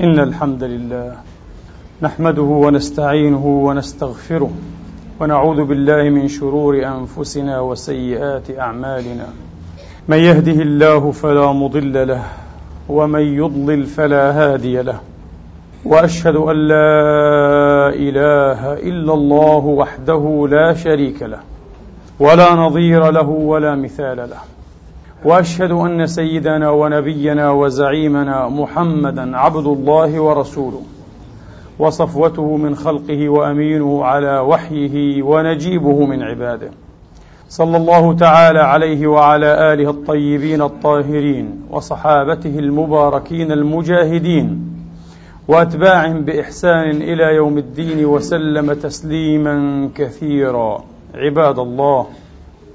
إن الحمد لله نحمده ونستعينه ونستغفره ونعوذ بالله من شرور أنفسنا وسيئات أعمالنا. من يهده الله فلا مضل له ومن يضلل فلا هادي له. وأشهد أن لا إله إلا الله وحده لا شريك له ولا نظير له ولا مثال له. وأشهد أن سيدنا ونبينا وزعيمنا محمدا عبد الله ورسوله وصفوته من خلقه وأمينه على وحيه ونجيبه من عباده. صلى الله تعالى عليه وعلى آله الطيبين الطاهرين وصحابته المباركين المجاهدين وأتباعهم بإحسان إلى يوم الدين وسلم تسليما كثيرا. عباد الله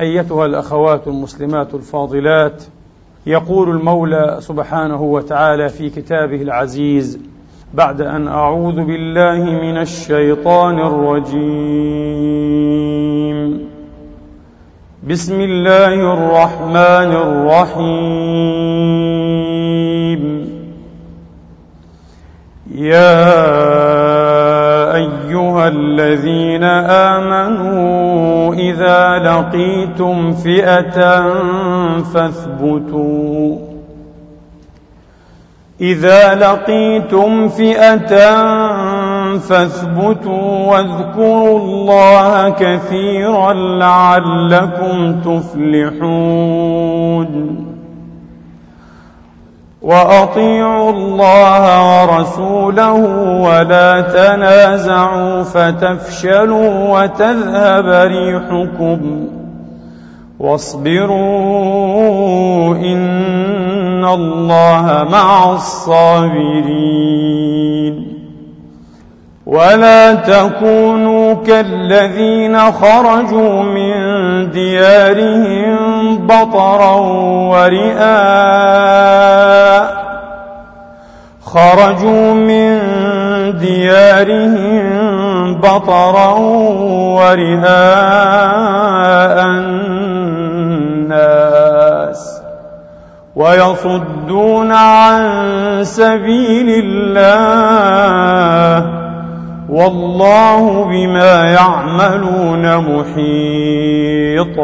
أيتها الأخوات المسلمات الفاضلات يقول المولى سبحانه وتعالى في كتابه العزيز بعد أن أعوذ بالله من الشيطان الرجيم. بسم الله الرحمن الرحيم. يا أيها الذين آمنوا إذا لقيتم فئة فاثبتوا. إذا لقيتم فئة فاثبتوا واذكروا الله كثيرا لعلكم تفلحون. وأطيعوا الله ورسوله ولا تنازعوا فتفشلوا وتذهب ريحكم واصبروا إن الله مع الصابرين ولا تكونوا كالذين خرجوا من ديارهم بطرا ورئاء خرجوا من ديارهم بطرا ورئاء الناس ويصدون عن سبيل الله والله بما يعملون محيط.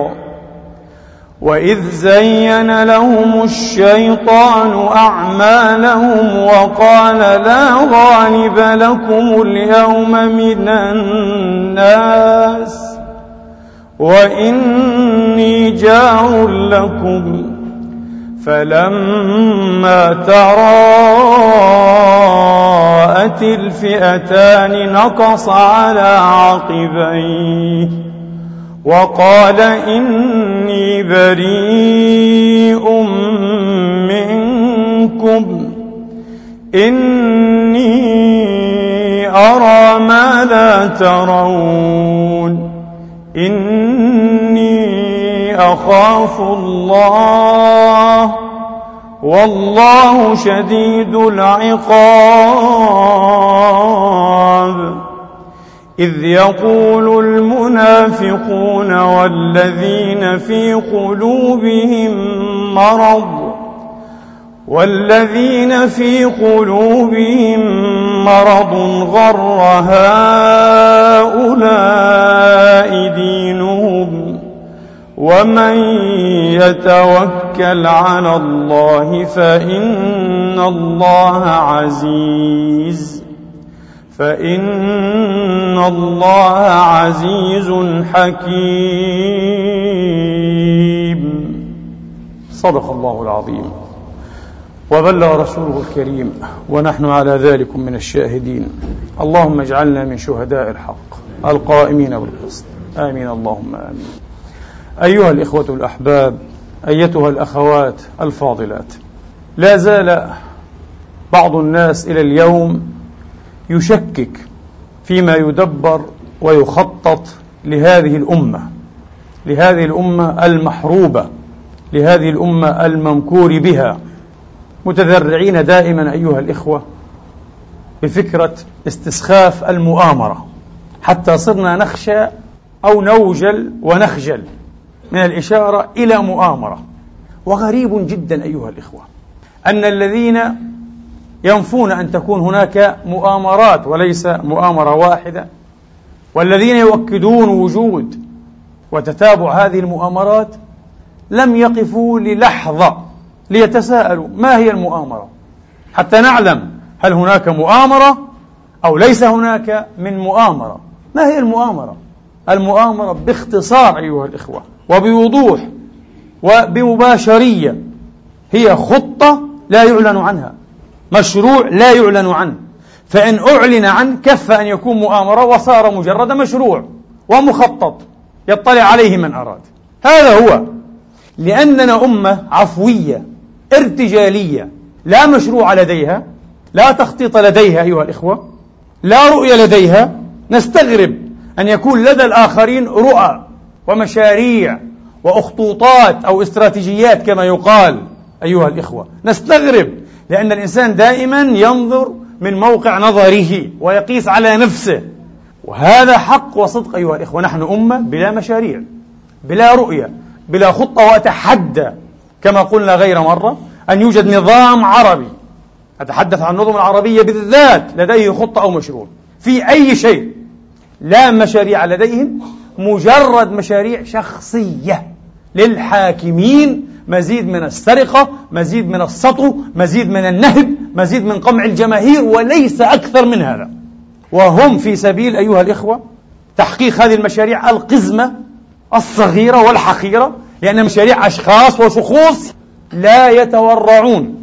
وإذ زين لهم الشيطان أعمالهم وقال لا غالب لكم اليوم من الناس وإني جار لكم فلما تراءت الفئتان نقص على عقبيه وقال إني بريء منكم إني أرى ما لا ترون إني أخاف الله والله شديد العقاب. إذ يقول المنافقون والذين في قلوبهم مرض والذين في قلوبهم مرض غر هؤلاء دينهم. ومن يتوكل على الله فإن الله عزيز فإن الله عزيز حكيم. صدق الله العظيم. وبلغ رسوله الكريم ونحن على ذلك من الشاهدين. اللهم اجعلنا من شهداء الحق القائمين بالقسط. آمين. اللهم آمين. أيها الإخوة الأحباب أيتها الأخوات الفاضلات لا زال بعض الناس إلى اليوم يشكك فيما يدبر ويخطط لهذه الأمة لهذه الأمة المحروبة لهذه الأمة الممكور بها. متذرعين دائما أيها الإخوة بفكرة استسخاف المؤامرة حتى صرنا نخشى أو نوجل ونخجل. من الإشارة إلى مؤامرة. وغريب جدا أيها الإخوة أن الذين ينفون أن تكون هناك مؤامرات وليس مؤامرة واحدة والذين يؤكدون وجود وتتابع هذه المؤامرات لم يقفوا للحظة ليتساءلوا ما هي المؤامرة حتى نعلم هل هناك مؤامرة أو ليس هناك من مؤامرة. ما هي المؤامرة؟ المؤامرة باختصار أيها الإخوة وبوضوح وبمباشرية. هي خطة لا يعلن عنها. مشروع لا يعلن عنه. فإن أعلن عنه كف أن يكون مؤامرة وصار مجرد مشروع ومخطط يطلع عليه من أراد. هذا هو. لأننا أمة عفوية ارتجالية لا مشروع لديها لا تخطيط لديها أيها الإخوة لا رؤية لديها. نستغرب أن يكون لدى الآخرين رؤى ومشاريع وأخطوطات أو استراتيجيات كما يقال أيها الإخوة. نستغرب لأن الإنسان دائما ينظر من موقع نظره ويقيس على نفسه. وهذا حق وصدق أيها الإخوة. نحن أمة بلا مشاريع بلا رؤية بلا خطة وأتحدى. كما قلنا غير مرة أن يوجد نظام عربي. أتحدث عن النظم العربية بالذات لديه خطة أو مشروع. في أي شيء لا مشاريع لديهم مجرد مشاريع شخصية للحاكمين مزيد من السرقة مزيد من السطو مزيد من النهب مزيد من قمع الجماهير وليس أكثر من هذا. وهم في سبيل أيها الإخوة تحقيق هذه المشاريع القزمة الصغيرة والحقيرة لأن مشاريع أشخاص وشخوص لا يتورعون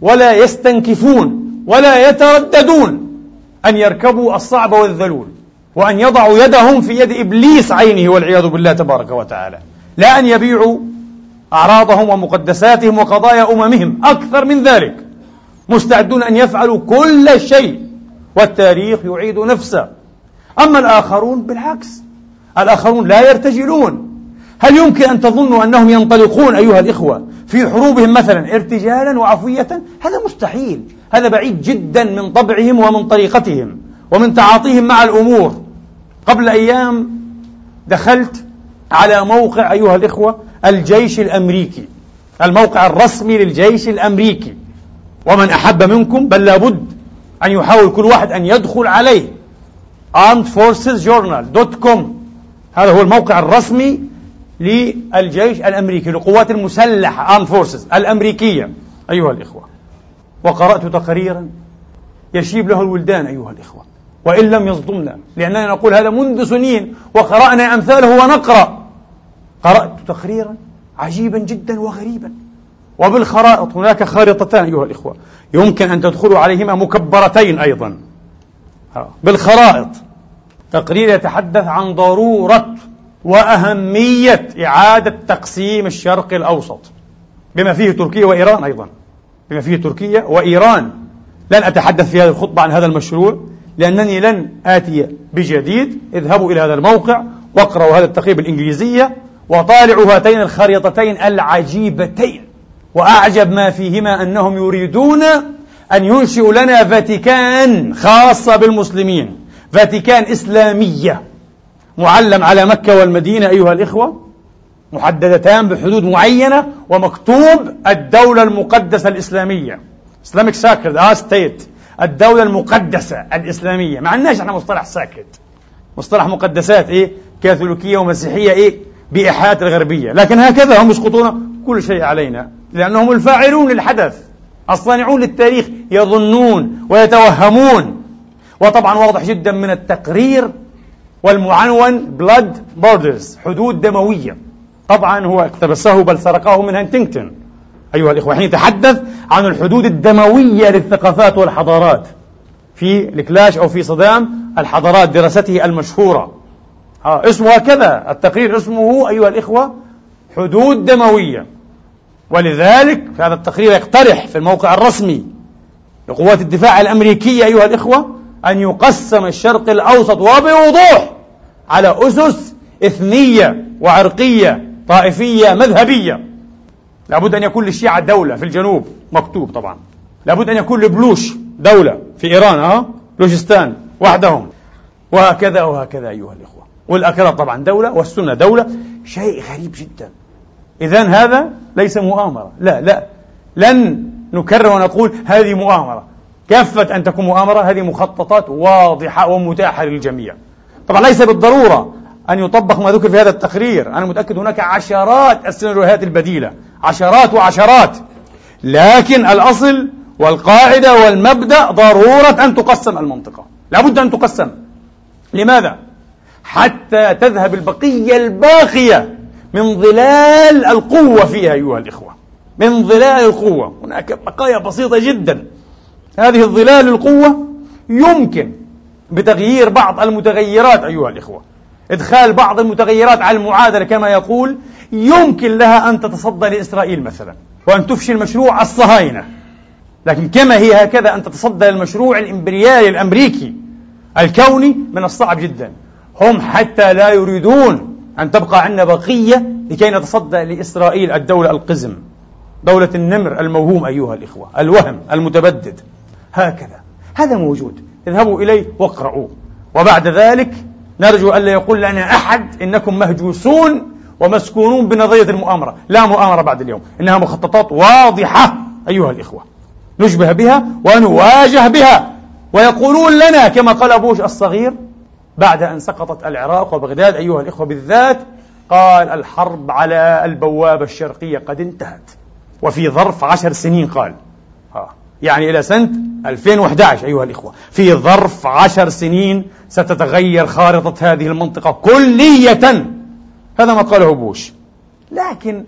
ولا يستنكفون ولا يترددون أن يركبوا الصعب والذلول. وأن يضعوا يدهم في يد إبليس عينه والعياذ بالله تبارك وتعالى. لا أن يبيعوا أعراضهم ومقدساتهم وقضايا أممهم. أكثر من ذلك. مستعدون أن يفعلوا كل شيء. والتاريخ يعيد نفسه. أما الآخرون بالعكس. الآخرون لا يرتجلون. هل يمكن أن تظنوا أنهم ينطلقون أيها الإخوة في حروبهم مثلا ارتجالا وعفوية؟ هذا مستحيل. هذا بعيد جدا من طبعهم ومن طريقتهم ومن تعاطيهم مع الأمور. قبل أيام دخلت على موقع أيها الإخوة الجيش الأمريكي الموقع الرسمي للجيش الأمريكي. ومن أحب منكم بل لابد أن يحاول كل واحد أن يدخل عليه. Armedforcesjournal.com هذا هو الموقع الرسمي للجيش الأمريكي للقوات المسلحة armed forces الأمريكية أيها الإخوة. وقرأت تقريرا يشيب له الولدان أيها الإخوة. وإن لم يصدمنا. لأننا نقول هذا منذ سنين وقرأنا أمثاله ونقرأ. قرأت تقريرا عجيبا جدا وغريبا. وبالخرائط هناك خارطتان أيها الإخوة. يمكن أن تدخلوا عليهما مكبرتين أيضا. بالخرائط. تقرير يتحدث عن ضرورة وأهمية إعادة تقسيم الشرق الأوسط. بما فيه تركيا وإيران أيضا. بما فيه تركيا وإيران. لن أتحدث في هذه الخطبة عن هذا المشروع. لأنني لن آتي بجديد. اذهبوا إلى هذا الموقع واقرأوا هذا التقرير بالإنجليزية وطالعوا هاتين الخريطتين العجيبتين. وأعجب ما فيهما أنهم يريدون أن ينشئوا لنا فاتيكان خاصة بالمسلمين. فاتيكان إسلامية معلم على مكة والمدينة أيها الإخوة محددتان بحدود معينة ومكتوب الدولة المقدسة الإسلامية. Islamic Sacred State. الدولة المقدسة الإسلامية. ما عندناش إحنا مصطلح ساكت. مصطلح مقدسات إيه؟ كاثوليكية ومسيحية إيه؟ بإيحاءات الغربية. لكن هكذا هم يسقطون كل شيء علينا. لأنهم الفاعلون للحدث الصانعون للتاريخ يظنون ويتوهمون. وطبعا واضح جدا من التقرير والمعنون bloody borders حدود دموية. طبعا هو اقتبسه بل سرقه من هانتنغتون أيها الإخوة حين يتحدث عن الحدود الدموية للثقافات والحضارات في الكلاش أو في صدام الحضارات دراسته المشهورة. آه اسمه هكذا. التقرير اسمه أيها الإخوة حدود دموية. ولذلك هذا التقرير يقترح في الموقع الرسمي لقوات الدفاع الأمريكية أيها الإخوة أن يقسم الشرق الأوسط وبوضوح على أسس إثنية وعرقية طائفية مذهبية. لابد أن يكون للشيعة دولة في الجنوب مكتوب طبعا. لابد أن يكون لبلوش دولة في إيران ها بلوشستان وحدهم. وهكذا وهكذا أيها الإخوة. والأكراد طبعا دولة والسنة دولة. شيء غريب جدا. إذا هذا ليس مؤامرة. لا لا. لن نكرر ونقول هذه مؤامرة. كافة أن تكون مؤامرة. هذه مخططات واضحة ومتاحة للجميع. طبعا ليس بالضرورة أن يطبق ما ذكر في هذا التقرير. أنا متأكد هناك عشرات السيناريوهات البديلة. عشرات وعشرات. لكن الأصل والقاعدة والمبدأ ضرورة أن تقسم المنطقة. لابد أن تقسم. لماذا؟ حتى تذهب البقية الباقية من ظلال القوة فيها أيها الإخوة. من ظلال القوة. هناك بقايا بسيطة جدا. هذه الظلال القوة يمكن بتغيير بعض المتغيرات أيها الإخوة. إدخال بعض المتغيرات على المعادلة كما يقول يمكن لها أن تتصدى لإسرائيل مثلا وأن تفشل مشروع الصهاينة. لكن كما هي هكذا أن تتصدى للمشروع الإمبريالي الأمريكي الكوني من الصعب جدا. هم حتى لا يريدون أن تبقى عندنا بقية لكي نتصدى لإسرائيل الدولة القزم دولة النمر الموهوم أيها الإخوة الوهم المتبدد. هكذا. هذا موجود. اذهبوا إليه واقرأوه وبعد ذلك نرجو ألا يقول لنا أحد إنكم مهجوسون ومسكونون بنظرية المؤامرة. لا مؤامرة بعد اليوم. إنها مخططات واضحة أيها الإخوة. نشبه بها ونواجه بها. ويقولون لنا كما قال بوش الصغير بعد أن سقطت العراق وبغداد أيها الإخوة بالذات قال الحرب على البوابة الشرقية قد انتهت. وفي ظرف عشر سنين قال. يعني إلى سنة 2011 أيها الإخوة في ظرف عشر سنين ستتغير خارطة هذه المنطقة كلية هذا ما قاله بوش لكن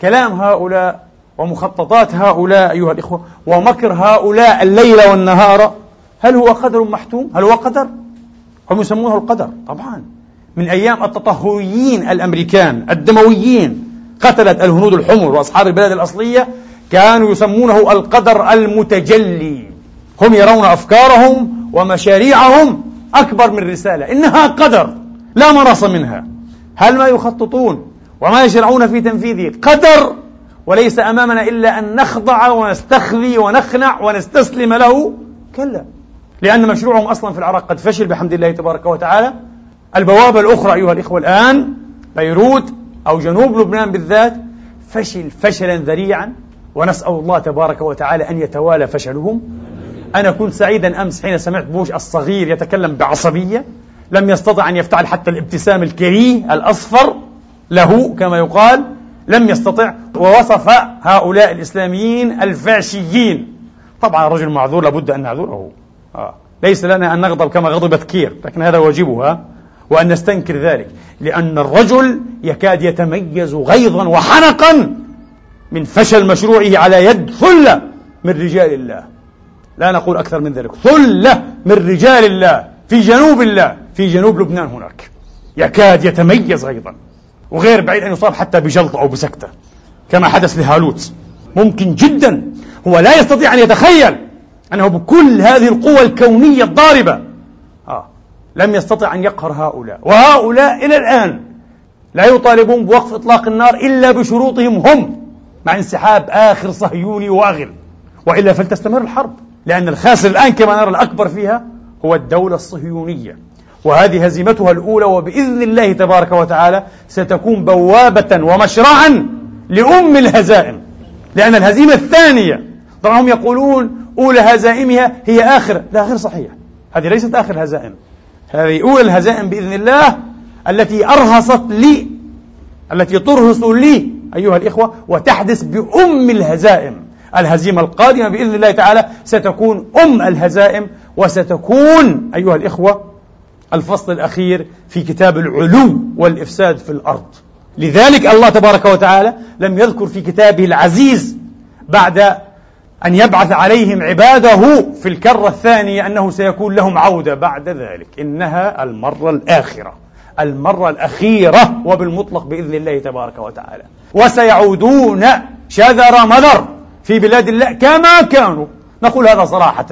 كلام هؤلاء ومخططات هؤلاء أيها الإخوة ومكر هؤلاء الليل والنهار هل هو قدر محتوم؟ هل هو قدر؟ هم يسمونه القدر طبعا من أيام التطهريين الأمريكان الدمويين قتلت الهنود الحمر وأصحاب البلاد الأصلية كانوا يسمونه القدر المتجلي. هم يرون أفكارهم ومشاريعهم أكبر من رسالة. إنها قدر لا مناص منها. هل ما يخططون وما يشرعون في تنفيذه قدر؟ وليس أمامنا إلا أن نخضع ونستخذي ونخنع ونستسلم له؟ كلا. لأن مشروعهم أصلا في العراق قد فشل بحمد الله تبارك وتعالى. البوابة الأخرى أيها الإخوة الآن بيروت أو جنوب لبنان بالذات فشل فشلا ذريعا. ونسأل الله تبارك وتعالى أن يتوالى فشلهم. أنا كنت سعيدا أمس حين سمعت بوش الصغير يتكلم بعصبية لم يستطع أن يفتعل حتى الابتسام الكريه الأصفر له كما يقال لم يستطع ووصف هؤلاء الإسلاميين الفاشيين. طبعا الرجل معذور لابد أن نعذره. آه. ليس لنا أن نغضب كما غضبت كير لكن هذا واجبها وأن نستنكر ذلك لأن الرجل يكاد يتميز غيظا وحنقا من فشل مشروعه على يد ثلة من رجال الله. لا نقول أكثر من ذلك. ثلة من رجال الله. في جنوب الله. في جنوب لبنان هناك. يكاد يتميز أيضا. وغير بعيد أن يصاب حتى بجلطة أو بسكتة. كما حدث لهالوت. ممكن جدا. هو لا يستطيع أن يتخيل أنه بكل هذه القوة الكونية الضاربة. آه. لم يستطع أن يقهر هؤلاء. وهؤلاء إلى الآن لا يطالبون بوقف إطلاق النار إلا بشروطهم هم. مع انسحاب آخر صهيوني وأغل. وإلا فلتستمر الحرب. لأن الخاسر الآن كما نرى الأكبر فيها هو الدولة الصهيونية. وهذه هزيمتها الأولى وبإذن الله تبارك وتعالى ستكون بوابة ومشرعا لأم الهزائم. لأن الهزيمة الثانية طبعا هم يقولون أولى هزائمها هي آخر. لا غير صحيح هذه ليست آخر الهزائم هذه أولى الهزائم بإذن الله التي أرهصت لي التي ترهص لي أيها الإخوة وتحدث بأم الهزائم. الهزيمة القادمة بإذن الله تعالى ستكون أم الهزائم وستكون أيها الإخوة الفصل الأخير في كتاب العلو والإفساد في الأرض. لذلك الله تبارك وتعالى لم يذكر في كتابه العزيز بعد أن يبعث عليهم عباده في الكرة الثانية أنه سيكون لهم عودة بعد ذلك. إنها المرة الآخرة. المرة الأخيرة وبالمطلق بإذن الله تبارك وتعالى. وسيعودون شذر مذر في بلاد الله كما كانوا. نقول هذا صراحة.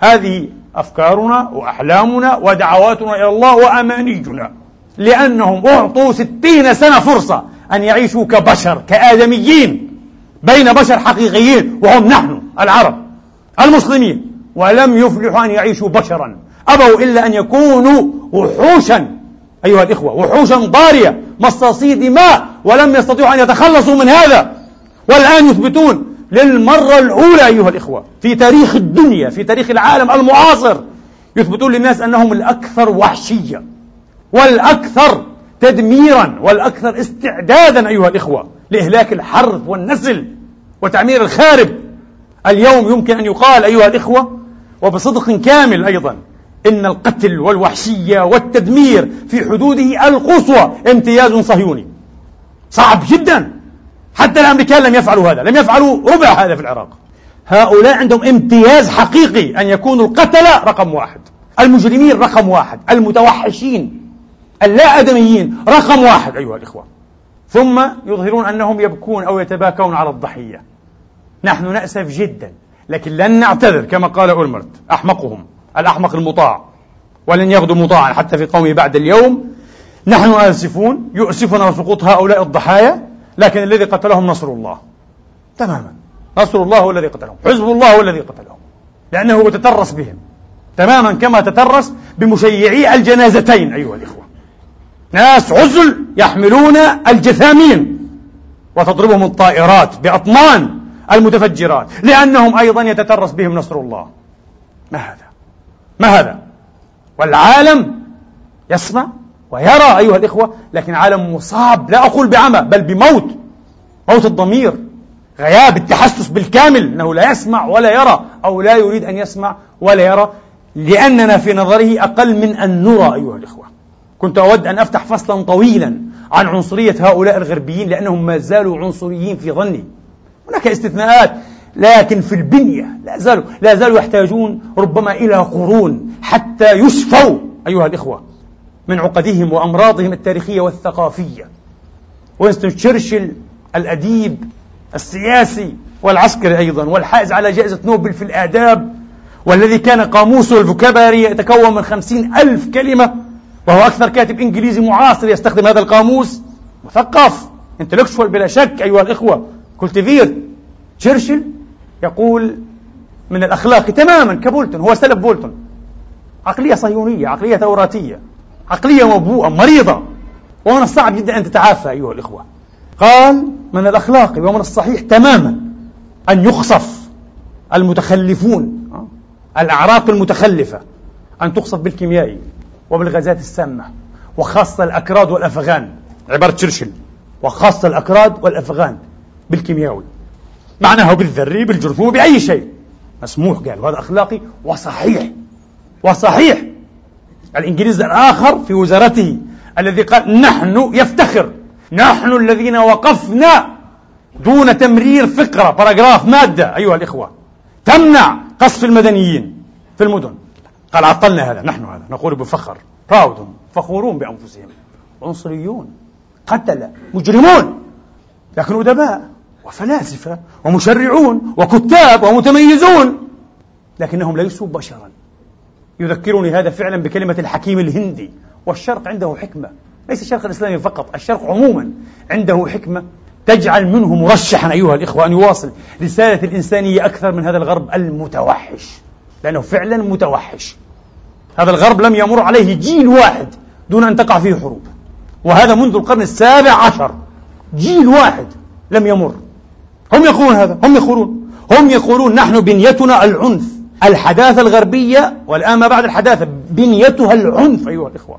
هذه أفكارنا وأحلامنا ودعواتنا إلى الله وأمانينا. لأنهم أعطوا ستين سنة فرصة أن يعيشوا كبشر كآدميين بين بشر حقيقيين وهم نحن العرب المسلمين. ولم يفلحوا أن يعيشوا بشرا. أبوا إلا أن يكونوا وحوشا أيها الإخوة وحوشا ضارية مصاصي دماء ولم يستطيعوا أن يتخلصوا من هذا. والآن يثبتون للمرة الأولى أيها الإخوة في تاريخ الدنيا في تاريخ العالم المعاصر يثبتون للناس أنهم الأكثر وحشية والأكثر تدميرا والأكثر استعدادا أيها الإخوة لإهلاك الحرث والنسل وتعمير الخارب. اليوم يمكن أن يقال أيها الإخوة وبصدق كامل أيضا إن القتل والوحشية والتدمير في حدوده القصوى. امتياز صهيوني. صعب جدا. حتى الأمريكان لم يفعلوا هذا. لم يفعلوا ربع هذا في العراق. هؤلاء عندهم امتياز حقيقي أن يكونوا القتلة رقم واحد. المجرمين رقم واحد. المتوحشين. اللا آدميين رقم واحد أيها الإخوة. ثم يظهرون أنهم يبكون أو يتباكون على الضحية. نحن نأسف جدا. لكن لن نعتذر كما قال أولمرت. أحمقهم. الأحمق المطاع ولن يغدو مطاعا حتى في قومه بعد اليوم. نحن آسفون يؤسفنا سقوط هؤلاء الضحايا لكن الذي قتلهم نصر الله. تماما. نصر الله هو الذي قتلهم حزب الله هو الذي قتلهم لأنه يتترس بهم. تماما كما تترس بمشيعي الجنازتين أيها الإخوة. ناس عزل يحملون الجثامين وتضربهم الطائرات بأطنان المتفجرات لأنهم أيضا يتترس بهم نصر الله. ما هذا؟ ما هذا؟ والعالم يسمع ويرى أيها الإخوة لكن عالم مصاب لا أقول بعمى بل بموت موت الضمير غياب التحسس بالكامل أنه لا يسمع ولا يرى أو لا يريد أن يسمع ولا يرى لأننا في نظره أقل من أن نرى أيها الإخوة. كنت أود أن أفتح فصلا طويلا عن عنصرية هؤلاء الغربيين لأنهم ما زالوا عنصريين في ظني. هناك استثناءات لكن في البنية لا زالوا لا زالوا يحتاجون ربما إلى قرون حتى يشفوا أيها الإخوة من عقدهم وأمراضهم التاريخية والثقافية. وينستون تشرشل الأديب السياسي والعسكري أيضا والحائز على جائزة نوبل في الآداب والذي كان قاموسه ال vocabulary يتكون من خمسين ألف كلمة وهو أكثر كاتب إنجليزي معاصر يستخدم هذا القاموس. مثقف intellectual بلا شك أيها الإخوة. cultivé تشرشل يقول من الأخلاق تماما كبولتون هو سلف بولتون. عقلية صهيونية عقلية توراتية عقلية موبوءة مريضة. ومن الصعب جدا أن تتعافى أيها الإخوة. قال من الأخلاق ومن الصحيح تماما أن يخصف المتخلفون الأعراق المتخلفة أن تقصف بالكيميائي وبالغازات السامة وخاصة الأكراد والأفغان. عبارة تشرشل. وخاصة الأكراد والأفغان بالكيمياوي. معناه بالذري بالجرثومي بأي شيء. مسموح قال وهذا أخلاقي وصحيح وصحيح. الإنجليزي الآخر في وزارته الذي قال نحن يفتخر نحن الذين وقفنا دون تمرير فقرة باراجراف مادة أيها الإخوة. تمنع قصف المدنيين في المدن. قال عطلنا هذا نحن هذا نقول بفخر. براود فخورون بأنفسهم. عنصريون قتلة مجرمون لكن أدباء. وفلاسفة ومشرعون وكتاب ومتميزون لكنهم ليسوا بشرا. يذكرني هذا فعلا بكلمة الحكيم الهندي والشرق عنده حكمة ليس الشرق الإسلامي فقط الشرق عموما عنده حكمة تجعل منه مرشحا أيها الإخوة أن يواصل رسالة الإنسانية أكثر من هذا الغرب المتوحش لأنه فعلا متوحش. هذا الغرب لم يمر عليه جيل واحد دون أن تقع فيه حروب وهذا منذ القرن السابع عشر جيل واحد لم يمر. هم يقولون هذا هم يقولون. هم يقولون نحن بنيتنا العنف الحداثة الغربية والآن ما بعد الحداثة بنيتها العنف أيها الإخوة.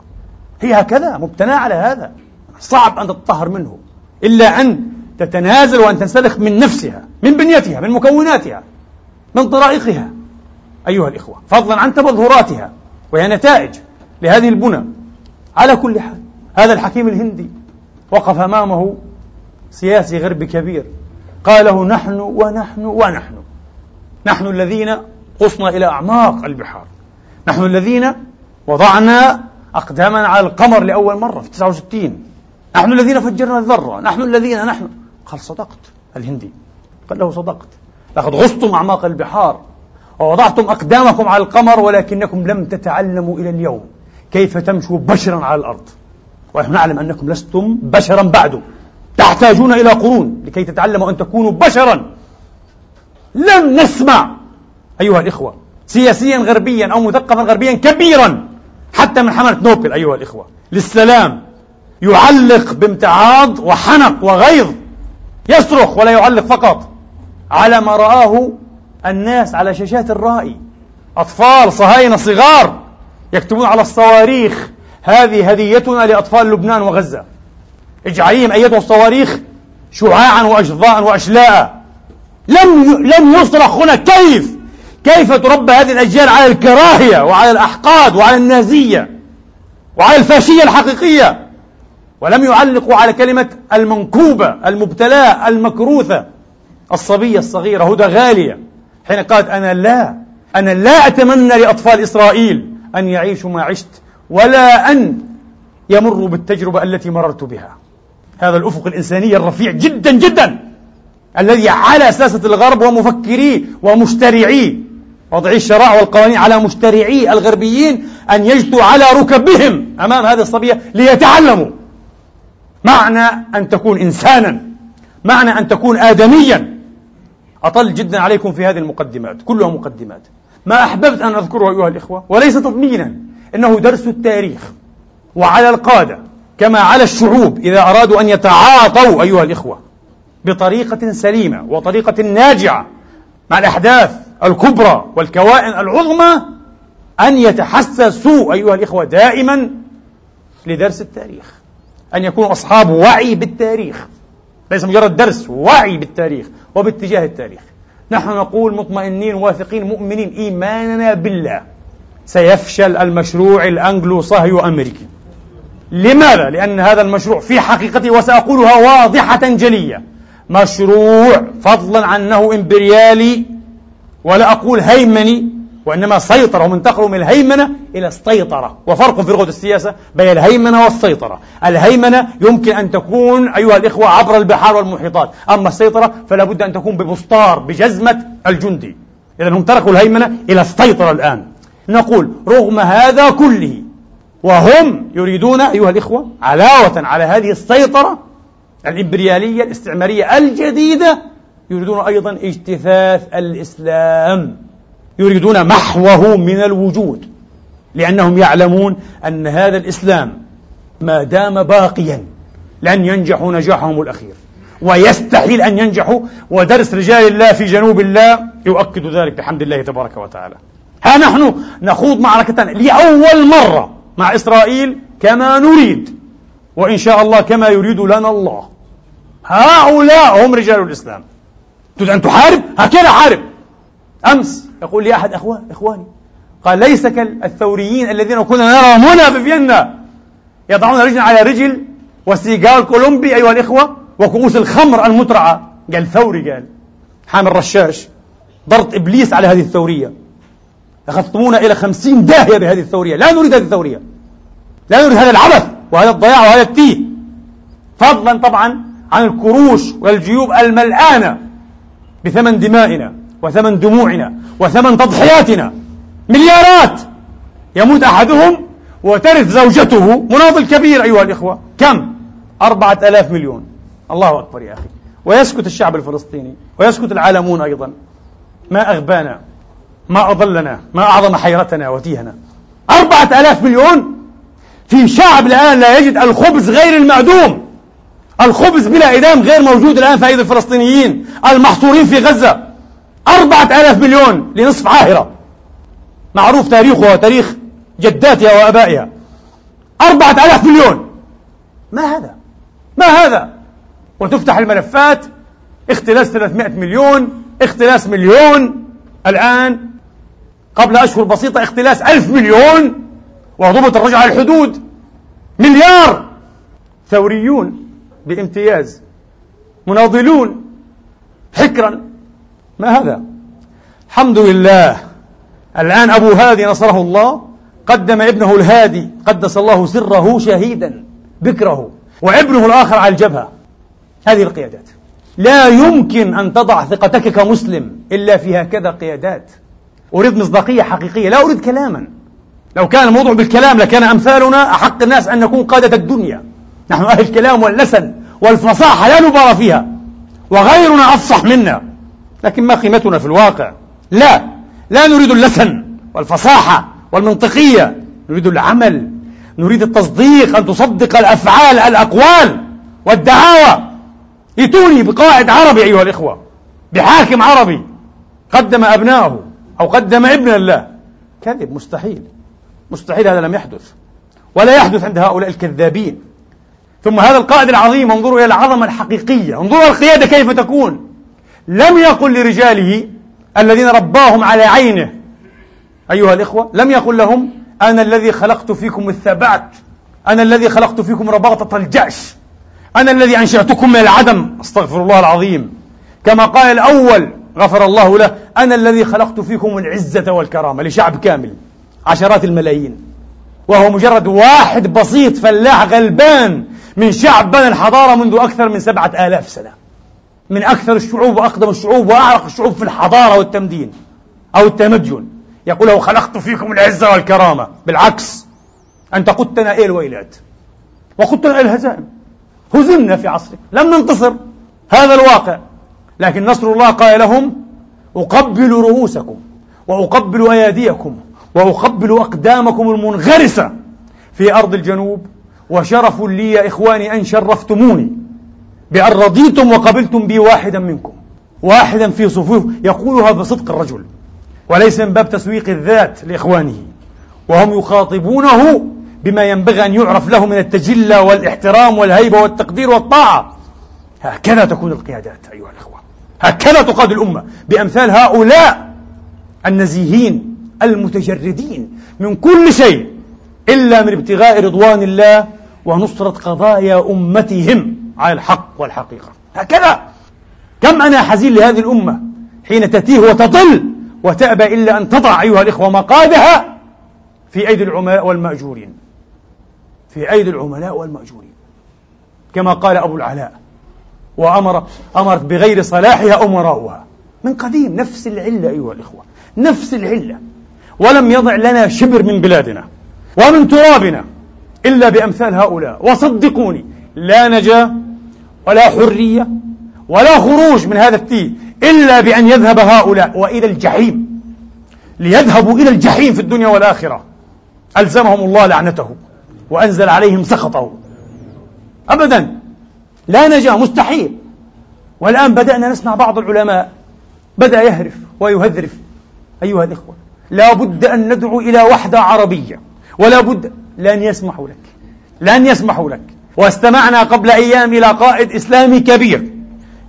هي هكذا مبتناة على هذا. صعب أن تتطهر منه إلا أن تتنازل وأن تنسلخ من نفسها من بنيتها من مكوناتها من طرائقها. أيها الإخوة فضلا عن تبذراتها وهي نتائج لهذه البنى. على كل حال هذا الحكيم الهندي وقف أمامه سياسي غربي كبير. قال له نحن ونحن ونحن. نحن الذين قصنا إلى أعماق البحار. نحن الذين وضعنا أقدامنا على القمر لأول مرة في 69 نحن الذين فجرنا الذرة. نحن الذين نحن. قال صدقت الهندي. قال له صدقت. لقد غصتم أعماق البحار ووضعتم أقدامكم على القمر ولكنكم لم تتعلموا إلى اليوم. كيف تمشوا بشرا على الأرض؟ ونحن نعلم أنكم لستم بشرا بعد. تحتاجون إلى قرون لكي تتعلموا أن تكونوا بشرا. لم نسمع أيها الإخوة سياسيا غربيا أو مثقفا غربيا كبيرا حتى من حملة نوبل أيها الإخوة. للسلام يعلق بامتعاض وحنق وغيظ يصرخ ولا يعلق فقط على ما رآه الناس على شاشات الرائي أطفال صهاينة صغار يكتبون على الصواريخ هذه هديتنا لأطفال لبنان وغزة. اجعليهم أيتها الصواريخ شعاعا وأجضاء وأشلاء. لم لم يصرخ هنا كيف؟ كيف تربى هذه الأجيال على الكراهية وعلى الأحقاد وعلى النازية وعلى الفاشية الحقيقية؟ ولم يعلقوا على كلمة المنكوبة المبتلاة المكروثة. الصبية الصغيرة هدى غالية. حين قالت أنا لا أنا لا أتمنى لأطفال إسرائيل أن يعيشوا ما عشت ولا أن يمروا بالتجربة التي مررت بها. هذا الأفق الإنساني الرفيع جدا جدا الذي على ساسة الغرب ومفكريه ومشترعيه وضعي الشرائع والقوانين على مشترعي الغربيين أن يجثوا على ركبهم أمام هذه الصبية ليتعلموا. معنى أن تكون إنسانا معنى أن تكون آدميا. أطل جدا عليكم في هذه المقدمات كلها مقدمات. ما أحببت أن أذكره أيها الإخوة وليس تطمينا إنه درس التاريخ وعلى القادة كما على الشعوب إذا أرادوا أن يتعاطوا أيها الإخوة بطريقة سليمة وطريقة ناجعة مع الأحداث الكبرى والكوائن العظمى أن يتحسسوا أيها الإخوة دائما لدرس التاريخ. أن يكونوا أصحاب وعي بالتاريخ. ليس مجرد درس وعي بالتاريخ وباتجاه التاريخ. نحن نقول مطمئنين واثقين مؤمنين إيماننا بالله سيفشل المشروع الأنجلو صهيو أمريكي لماذا؟ لأن هذا المشروع في حقيقته وسأقولها واضحة جلية. مشروع فضلا عن أنه إمبريالي ولا أقول هيمني وإنما سيطرة ومنتقل من الهيمنة إلى السيطرة. وفرق في لغة السياسة بين الهيمنة والسيطرة. الهيمنة يمكن أن تكون أيها الإخوة عبر البحار والمحيطات أما السيطرة فلا بد أن تكون ببسطار بجزمة الجندي. إذا هم تركوا الهيمنة إلى السيطرة الآن. نقول رغم هذا كله وهم يريدون أيها الإخوة علاوة على هذه السيطرة الإمبريالية الاستعمارية الجديدة يريدون أيضا اجتثاث الإسلام. يريدون محوه من الوجود لأنهم يعلمون أن هذا الإسلام ما دام باقيا لن ينجحوا نجاحهم الأخير ويستحيل أن ينجحوا ودرس رجال الله في جنوب الله يؤكد ذلك بحمد الله تبارك وتعالى. ها نحن نخوض معركة لأول مرة مع إسرائيل كما نريد. وإن شاء الله كما يريد لنا الله. هؤلاء هم رجال الإسلام. تريد أن تحارب؟ هكذا حارب. أمس يقول لي أحد أخوة إخواني قال ليس كالثوريين الذين كنا نراهم هنا في فيينا يضعون رجلا على رجل وسيجار كولومبي أيها الإخوة وكؤوس الخمر المترعة. قال ثوري قال حامل رشاش ضرط إبليس على هذه الثورية. أخذتمونا إلى خمسين داهية بهذه الثورية. لا نريد هذه الثورية. لا نريد هذا العبث وهذا الضياع وهذا التيه. فضلا طبعا عن الكروش والجيوب الملآنة بثمن دمائنا وثمن دموعنا وثمن تضحياتنا. مليارات. يموت أحدهم وترث زوجته. مناضل كبير أيها الإخوة. كم؟ أربعة ألاف مليون. الله أكبر يا أخي. ويسكت الشعب الفلسطيني. ويسكت العالمون أيضا. ما أغبانا. ما أضلنا ما أعظم حيرتنا وتيهنا أربعة ألاف مليون في شعب الآن لا يجد الخبز غير المعدوم. الخبز بلا إدام غير موجود الآن في أيدي الفلسطينيين المحصورين في غزة. أربعة آلاف مليون لنصف عاهرة. معروف تاريخها وتاريخ جداتها وآبائها. أربعة آلاف مليون. ما هذا؟ ما هذا؟ وتفتح الملفات اختلاس 300 مليون اختلاس مليون. الآن قبل أشهر بسيطة اختلاس ألف مليون وضبط الرجعة على الحدود. مليار. ثوريون بامتياز. مناضلون. حكرا. ما هذا؟ الحمد لله. الآن أبو هادي نصره الله. قدم ابنه الهادي. قدس الله سره شهيدا. بكره. وابنه الآخر على الجبهة. هذه القيادات. لا يمكن أن تضع ثقتك كمسلم إلا في هكذا قيادات. أريد مصداقية حقيقية لا أريد كلاما. لو كان الموضوع بالكلام لكان أمثالنا أحق الناس أن نكون قادة الدنيا. نحن أهل الكلام واللسن والفصاحة لا نبالي فيها وغيرنا أفصح منا. لكن ما قيمتنا في الواقع؟ لا لا نريد اللسن والفصاحة والمنطقية نريد العمل نريد التصديق أن تصدق الأفعال الأقوال والدعاوى. ائتوني بقائد عربي أيها الإخوة بحاكم عربي قدم أبنائه. أو قدم ابنا له كذب مستحيل. مستحيل هذا لم يحدث. ولا يحدث عند هؤلاء الكذابين. ثم هذا القائد العظيم انظروا إلى العظمة الحقيقية. انظروا القيادة كيف تكون. لم يقل لرجاله الذين رباهم على عينه أيها الإخوة لم يقل لهم أنا الذي خلقت فيكم الثبات أنا الذي خلقت فيكم رباطة الجأش أنا الذي أنشأتكم من العدم أستغفر الله العظيم. كما قال الأول غفر الله له أنا الذي خلقت فيكم العزة والكرامة لشعب كامل عشرات الملايين. وهو مجرد واحد بسيط فلاح غلبان من شعب بنى الحضارة منذ أكثر من سبعة آلاف سنة. من أكثر الشعوب وأقدم الشعوب وأعرق الشعوب في الحضارة والتمدين أو التمدن يقول له خلقت فيكم العزة والكرامة. بالعكس أنت قدتنا إيه الويلات؟ وقدتنا إيه الهزائم. هزمنا في عصرك. لم ننتصر. هذا الواقع. لكن نصر الله قال لهم أقبل رؤوسكم وأقبل أياديكم وأقبل أقدامكم المنغرسة في أرض الجنوب. وشرف لي يا إخواني أن شرفتموني بأن رضيتم وقبلتم بي واحدا منكم واحدا في صفوف يقولها بصدق الرجل وليس من باب تسويق الذات لإخوانه وهم يخاطبونه بما ينبغي أن يعرف له من التجلة والإحترام والهيبة والتقدير والطاعة. هكذا تكون القيادات أيها الأخوة هكذا تقاد الأمة بأمثال هؤلاء النزيهين المتجردين من كل شيء إلا من ابتغاء رضوان الله ونصرة قضايا أمتهم على الحق والحقيقة. هكذا. كم أنا حزين لهذه الأمة حين تتيه وتضل وتأبى إلا أن تضع أيها الإخوة مقادها في أيدي العملاء والمأجورين. في أيدي العملاء والمأجورين. كما قال أبو العلاء وأمر أمرت بغير صلاحها أمراؤها. من قديم نفس العلة أيها الإخوة. نفس العلة. ولم يضع لنا شبر من بلادنا ومن ترابنا إلا بأمثال هؤلاء. وصدقوني لا نجاة ولا حرية ولا خروج من هذا التيه إلا بأن يذهب هؤلاء. وإلى الجحيم. ليذهبوا إلى الجحيم في الدنيا والآخرة. ألزمهم الله لعنته. وأنزل عليهم سخطه. أبدا. لا نجاة مستحيل. والآن بدأنا نسمع بعض العلماء. بدأ يهرف ويهذرف. أيها الإخوة لا بد أن ندعو إلى وحدة عربية ولا بد لن يسمحوا لك. لن يسمحوا لك. واستمعنا قبل أيام إلى قائد إسلامي كبير.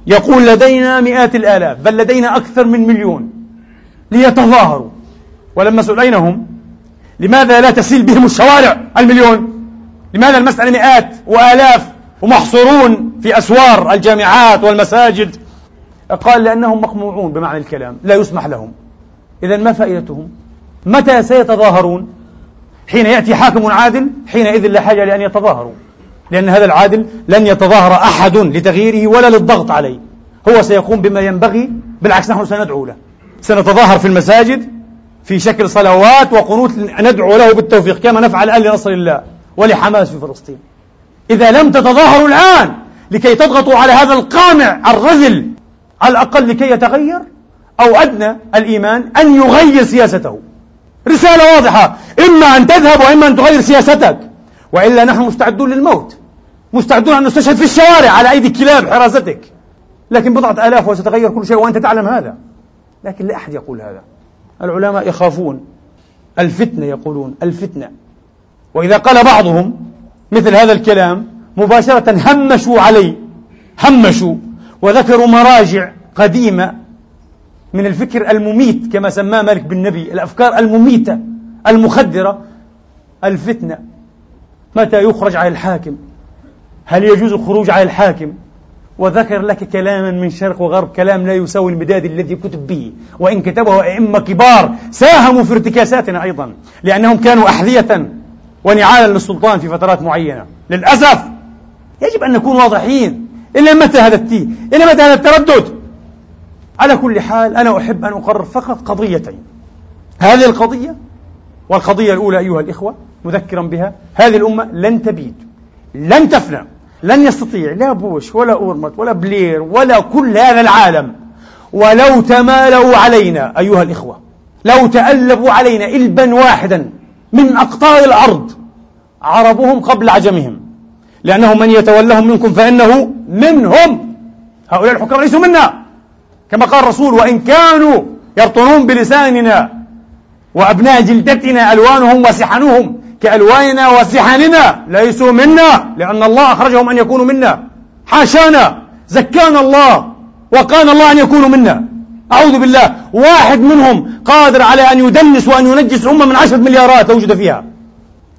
يقول لدينا مئات الآلاف بل لدينا أكثر من مليون. ليتظاهروا. ولما سئل لماذا لا تسيل بهم الشوارع المليون؟ لماذا المسألة مئات وآلاف ومحصورون؟ في أسوار الجامعات والمساجد. قال لأنهم مقموعون بمعنى الكلام لا يسمح لهم. إذا ما فائدتهم؟ متى سيتظاهرون؟ حين يأتي حاكم عادل حينئذ لا حاجة لأن يتظاهروا. لأن هذا العادل لن يتظاهر أحد لتغييره ولا للضغط عليه. هو سيقوم بما ينبغي بالعكس نحن سندعو له. سنتظاهر في المساجد في شكل صلوات وقنوت ندعو له بالتوفيق كما نفعل الآن لنصر الله ولحماس في فلسطين. إذا لم تتظاهروا الآن لكي تضغطوا على هذا القامع الرذل على الأقل لكي يتغير أو أدنى الإيمان أن يغير سياسته. رسالة واضحة. إما أن تذهب وإما أن تغير سياستك. وإلا نحن مستعدون للموت. مستعدون أن نستشهد في الشوارع على أيدي كلاب حراستك لكن بضعة آلاف وستتغير كل شيء وأنت تعلم هذا. لكن لا أحد يقول هذا. العلماء يخافون. الفتنة يقولون. الفتنة. وإذا قال بعضهم مثل هذا الكلام مباشرة همشوا عليه همشوا. وذكروا مراجع قديمة من الفكر المميت كما سماه مالك بن نبي الأفكار المميتة المخدرة الفتنة. متى يخرج على الحاكم؟ هل يجوز الخروج على الحاكم؟ وذكر لك كلاما من شرق وغرب كلام لا يساوي المداد الذي كتب به. وإن كتبه أئمة كبار ساهموا في ارتكاساتنا أيضا لأنهم كانوا أحذية ونعالا للسلطان في فترات معينة. للأسف يجب أن نكون واضحين. إلى متى هذا التيه إلى متى هذا التردد؟ على كل حال أنا أحب أن أقرر فقط قضيتين. هذه القضية والقضية الأولى أيها الإخوة مذكرا بها هذه الأمة لن تبيد لن تفنى لن يستطيع لا بوش ولا أورمت ولا بلير ولا كل هذا العالم. ولو تمالوا علينا أيها الإخوة لو تألبوا علينا إلبا واحدا من أقطار الأرض عربهم قبل عجمهم. لأنه من يتولهم منكم فإنه منهم. هؤلاء الحكام ليسوا منا. كما قال الرسول وإن كانوا يرطنون بلساننا وأبناء جلدتنا ألوانهم وسحنهم كألواننا وسحننا ليسوا منا لأن الله أخرجهم أن يكونوا منا. حاشانا زكانا الله وقانا الله أن يكونوا منا. أعوذ بالله. واحد منهم قادر على أن يدنس وأن ينجس أمة من عشرة مليارات توجد فيها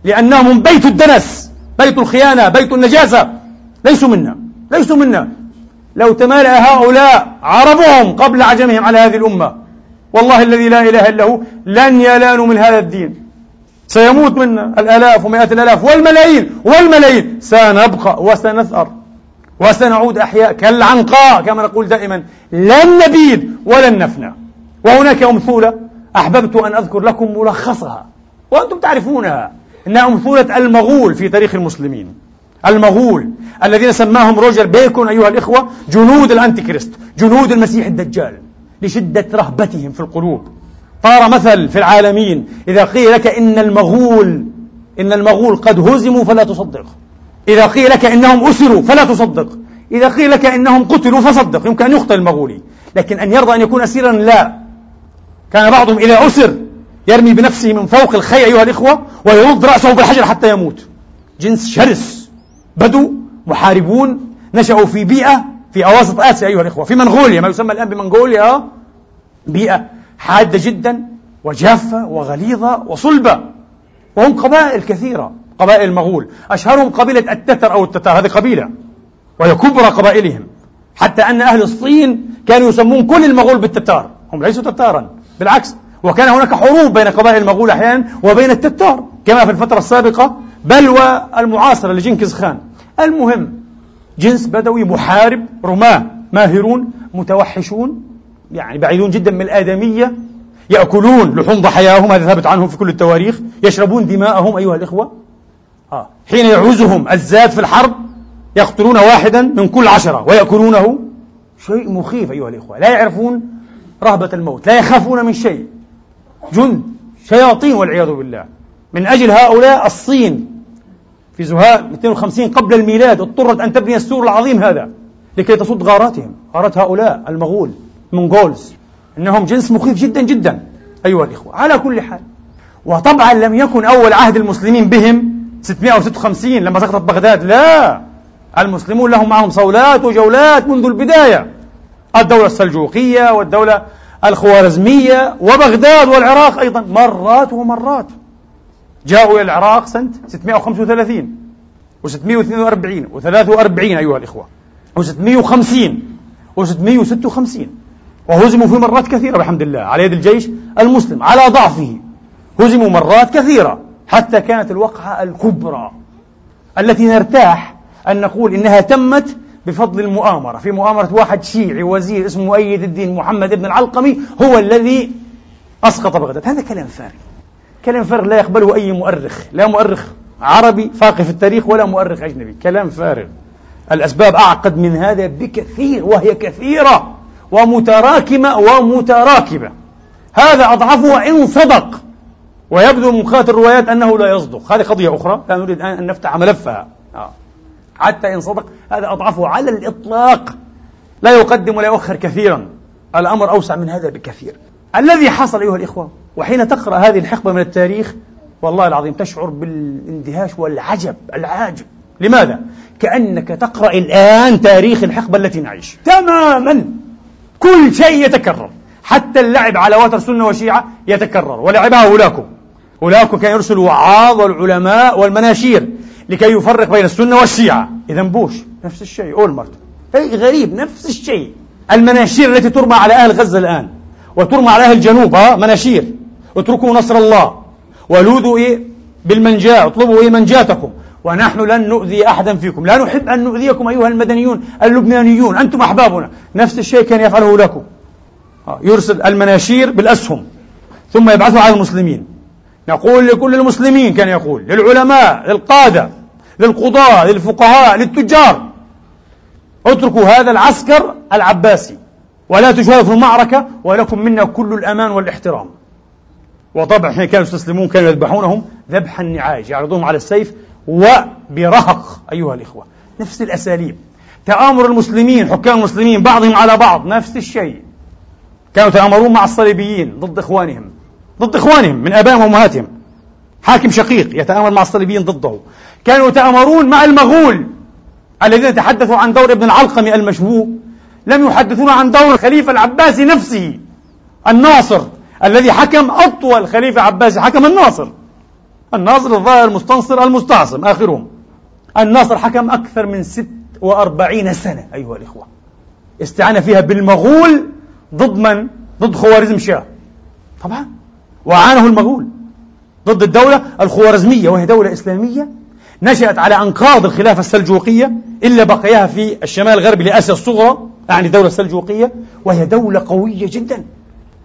لأنهم بيت الدنس. بيت الخيانة بيت النجاسة. ليسوا منا ليسوا منا. لو تمالأ هؤلاء عربهم قبل عجمهم على هذه الأمة. والله الذي لا إله إلا هو لن يلانوا من هذا الدين. سيموت منا الآلاف ومئات الآلاف والملايين والملايين. سنبقى وسنثأر وسنعود أحياء كالعنقاء كما نقول دائما. لن نبيد ولن نفنى. وهناك أمثولة أحببت أن أذكر لكم ملخصها. وأنتم تعرفونها. إنها أمثولة المغول في تاريخ المسلمين. المغول الذين سماهم روجر بيكون أيها الإخوة جنود الأنتي كريست جنود المسيح الدجال لشدة رهبتهم في القلوب. طار مثل في العالمين إذا قيل لك إن المغول إن المغول قد هزموا فلا تصدق. إذا قيل لك إنهم أسروا فلا تصدق. إذا قيل لك إنهم قتلوا فصدق. يمكن أن يخطئ المغولي لكن أن يرضى أن يكون أسيرا لا. كان بعضهم إذا أسر يرمي بنفسه من فوق الخي أيها الإخوة ويرد رأسه بالحجر حتى يموت. جنس شرس. بدو محاربون نشأوا في بيئة في أواسط آسيا أيها الإخوة. في منغوليا ما يسمى الآن بمنغوليا بيئة حادة جدا وجافة وغليظة وصلبة. وهم قبائل كثيرة قبائل المغول. أشهرهم قبيلة التتر أو التتار هذه قبيلة. وهي كبرى قبائلهم. حتى أن أهل الصين كانوا يسمون كل المغول بالتتار. هم ليسوا تتارا. بالعكس وكان هناك حروب بين قبائل المغول أحيانا وبين التتار كما في الفترة السابقة بل والمعاصرة لجنكيز خان. المهم جنس بدوي محارب رماة ماهرون متوحشون يعني بعيدون جدا من الآدمية يأكلون لحوم ضحاياهم هذا ثابت عنهم في كل التواريخ يشربون دماءهم أيها الإخوة. آه. حين يعوزهم الزاد في الحرب يقتلون واحدا من كل عشرة ويأكلونه. شيء مخيف أيها الإخوة. لا يعرفون رهبة الموت لا يخافون من شيء. جند شياطين والعياذ بالله. من أجل هؤلاء الصين في زهاء 250 قبل الميلاد اضطرت أن تبني السور العظيم هذا لكي تصد غاراتهم. غارات هؤلاء المغول المنغولز. إنهم جنس مخيف جدا جدا أيها الإخوة. على كل حال وطبعا لم يكن أول عهد المسلمين بهم 656 لما سقطت بغداد. لا المسلمون لهم معهم صولات وجولات منذ البداية. الدولة السلجوقية والدولة الخوارزمية وبغداد والعراق أيضا. مرات ومرات. جاءوا إلى العراق سنة 635 و642 و43 أيها الإخوة و650 و656 وهزموا في مرات كثيرة بحمد الله على يد الجيش المسلم على ضعفه. هزموا مرات كثيرة حتى كانت الوقعة الكبرى التي نرتاح أن نقول إنها تمت بفضل المؤامرة. في مؤامرة واحد شيعي وزير اسمه مؤيد الدين محمد بن العلقمي هو الذي أسقط بغداد. هذا كلام فارغ. كلام فارغ لا يقبله أي مؤرخ. لا مؤرخ عربي فاقه في التاريخ ولا مؤرخ أجنبي. كلام فارغ. الأسباب أعقد من هذا بكثير وهي كثيرة ومتراكمة ومتراكبة. هذا أضعفها إن صدق. ويبدو من قراءة الروايات أنه لا يصدق. هذه قضية أخرى. لا نريد أن نفتح ملفها. حتى إن صدق هذا أضعفه على الإطلاق. لا يقدم ولا يؤخر كثيرا. الأمر أوسع من هذا بكثير. الذي حصل أيها الإخوة وحين تقرأ هذه الحقبة من التاريخ والله العظيم تشعر بالاندهاش والعجب العاجب لماذا؟ كأنك تقرأ الآن تاريخ الحقبة التي نعيش. تماما. كل شيء يتكرر. حتى اللعب على وتر سنة وشيعة يتكرر. ولعبها هولاكو. هولاكو كان يرسل وعاظ والعلماء والمناشير. لكي يفرق بين السنة والشيعة. إذا بوش نفس الشيء أولمرت. أي غريب نفس الشيء. المناشير التي ترمى على أهل غزة الآن وترمى على أهل الجنوب ها مناشير. اتركوا نصر الله. ولوذوا إيه؟ بالمنجاة اطلبوا إيه؟ منجاتكم. ونحن لن نؤذي أحدا فيكم. لا نحب أن نؤذيكم أيها المدنيون اللبنانيون. أنتم أحبابنا. نفس الشيء كان يفعله لكم. آه، يرسل المناشير بالأسهم ثم يبعثه على المسلمين. نقول لكل المسلمين كان يقول للعلماء للقادة. للقضاة للفقهاء للتجار. اتركوا هذا العسكر العباسي. ولا تشاركوا المعركة ولكم منا كل الأمان والإحترام. وطبعا حين كانوا يستسلمون كانوا يذبحونهم ذبح النعاج يعرضونهم على السيف وبرهق أيها الإخوة. نفس الأساليب. تآمر المسلمين حكام المسلمين بعضهم على بعض نفس الشيء. كانوا يتآمرون مع الصليبيين ضد إخوانهم ضد إخوانهم من آبائهم وأمهاتهم. حاكم شقيق يتآمر مع الصليبيين ضده. كانوا يتآمرون مع المغول الذين تحدثوا عن دور ابن العلقمي المشبوه لم يحدثون عن دور الخليفة العباسي نفسه الناصر الذي حكم أطول خليفة عباسي حكم الناصر. الناصر الظاهر المستنصر المستعصم آخرهم. الناصر حكم أكثر من ست وأربعين سنة أيها الإخوة. استعان فيها بالمغول ضد من؟ ضد خوارزم شاه. طبعا. وعانه المغول ضد الدولة الخوارزمية وهي دولة إسلامية نشأت على أنقاض الخلافة السلجوقية إلا بقيها في الشمال الغربي لآسيا الصغرى يعني الدولة السلجوقية وهي دولة قوية جدا.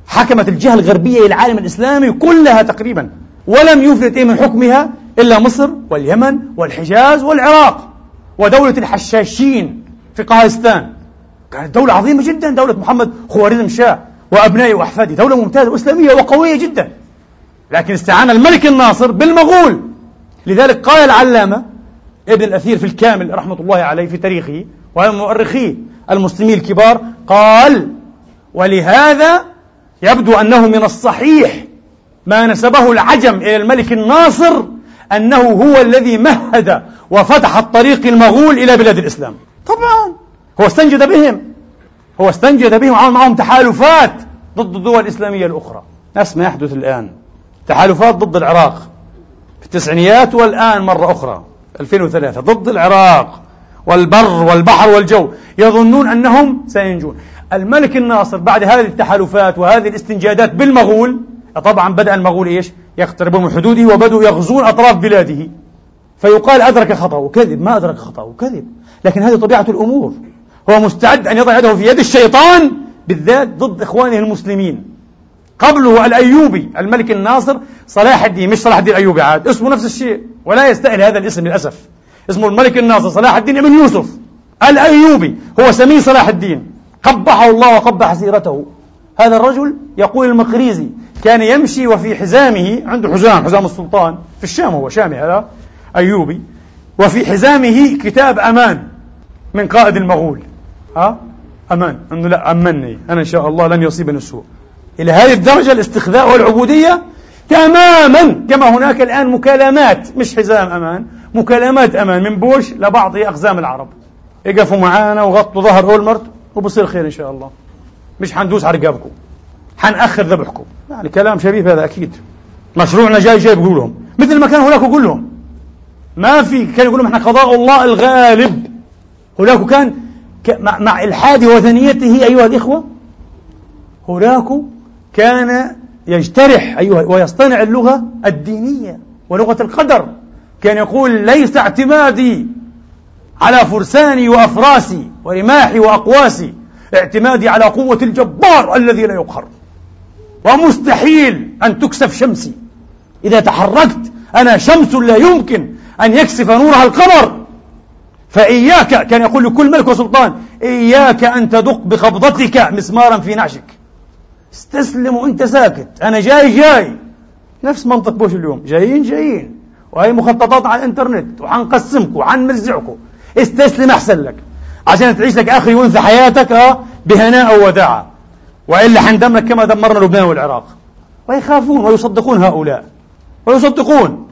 حكمت الجهة الغربية للعالم الإسلامي كلها تقريبا ولم يفلت من حكمها إلا مصر واليمن والحجاز والعراق. ودولة الحشاشين في قهستان كانت دولة عظيمة جدا دولة محمد خوارزم شاه وأبنائه وأحفاده. دولة ممتازة وإسلامية وقوية جدا. لكن استعان الملك الناصر بالمغول. لذلك قال العلامة ابن الأثير في الكامل رحمة الله عليه في تاريخه وهذا مؤرخي المسلمين الكبار قال ولهذا يبدو أنه من الصحيح ما نسبه العجم إلى الملك الناصر أنه هو الذي مهد وفتح الطريق المغول إلى بلاد الإسلام. طبعا هو استنجد بهم هو استنجد بهم وعمل معهم تحالفات ضد الدول الإسلامية الأخرى. نفس ما يحدث الآن تحالفات ضد العراق. التسعينيات والآن مرة أخرى 2003 ضد العراق والبر والبحر والجو يظنون أنهم سينجون. الملك الناصر بعد هذه التحالفات وهذه الاستنجادات بالمغول طبعا بدأ المغول إيش؟ يقتربون من حدوده وبدأوا يغزون أطراف بلاده. فيقال أدرك خطأه كذب ما أدرك خطأه كذب. لكن هذه طبيعة الأمور. هو مستعد أن يضع يده في يد الشيطان بالذات ضد إخوانه المسلمين. قبله الأيوبي الملك الناصر صلاح الدين مش صلاح الدين الأيوبي عاد اسمه نفس الشيء ولا يستاهل هذا الاسم للأسف. اسمه الملك الناصر صلاح الدين بن يوسف الأيوبي هو سمي صلاح الدين. قبحه الله وقبح سيرته. هذا الرجل يقول المقريزي كان يمشي وفي حزامه عنده حزام حزام السلطان في الشام هو شامي هذا أيوبي وفي حزامه كتاب أمان من قائد المغول. ها؟ أمان. أنه لا أمني أنا إن شاء الله لن يصيبني السوء. إلى هذه الدرجة الاستخذاء والعبودية تماما. كما هناك الآن مكالمات مش حزام أمان مكالمات أمان من بوش لبعض أقزام العرب. يقفوا معانا وغطوا ظهر أولمرت وبصير خير إن شاء الله. مش حندوس على رقابكم حنأخر ذبحكم. يعني كلام شبيه هذا أكيد. مشروعنا جاي جاي بقول لهم. مثل ما كان هناك يقول لهم. ما في كان يقول لهم إحنا قضاء الله الغالب. هناك كان مع, إلحاد وثنيته أيها الإخوة هناك كان يجترح أيها ويصطنع اللغة الدينية ولغة القدر. كان يقول ليس اعتمادي على فرساني وأفراسي ورماحي وأقواسي اعتمادي على قوة الجبار الذي لا يقهر. ومستحيل أن تكسف شمسي. إذا تحركت أنا شمس لا يمكن أن يكسف نورها القمر. فإياك كان يقول لكل ملك وسلطان إياك أن تدق بقبضتك مسمارا في نعشك. استسلم وانت ساكت. أنا جاي جاي. نفس منطق بوش اليوم. جايين جايين. وهي مخططات على الإنترنت وحنقسمكم وحنمزعكم استسلم أحسن لك. عشان تعيش لك يوم في حياتك آه بهناء ووداعة وإلا حندمرك كما دمرنا لبنان والعراق. ويخافون ويصدقون هؤلاء. ويصدقون.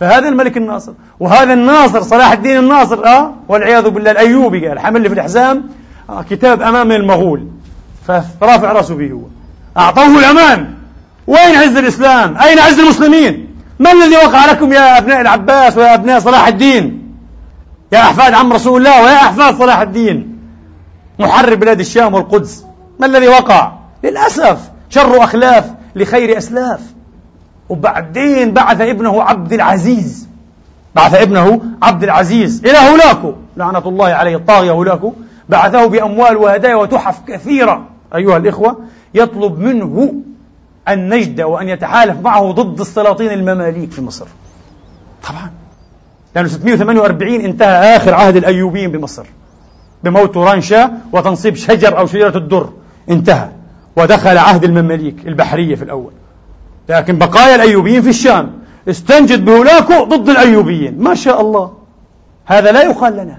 فهذا الملك الناصر. وهذا الناصر صلاح الدين الناصر آه والعياذ بالله الأيوبي قال حمل في الحزام آه كتاب امام المغول. فرافع رأسه به هو. أعطوه الأمان. وين عز الإسلام؟ أين عز المسلمين؟ ما الذي وقع لكم يا أبناء العباس ويا أبناء صلاح الدين؟ يا أحفاد عم رسول الله ويا أحفاد صلاح الدين. محرر بلاد الشام والقدس. ما الذي وقع؟ للأسف شر اخلاف لخير أسلاف. وبعدين بعث ابنه عبد العزيز. بعث ابنه عبد العزيز. إلى هولاكو. لعنة الله عليه الطاغية هولاكو. بعثه بأموال وهدايا وتحف كثيرة. أيها الإخوة يطلب منه النجد وأن يتحالف معه ضد السلاطين المماليك في مصر. طبعا. لأنه 648 انتهى آخر عهد الأيوبيين بمصر. بموت توران وتنصيب شجر أو شجرة الدر. انتهى. ودخل عهد المماليك البحرية في الأول. لكن بقايا الأيوبيين في الشام استنجد بهولاكو ضد الأيوبيين. ما شاء الله. هذا لا يقال لنا.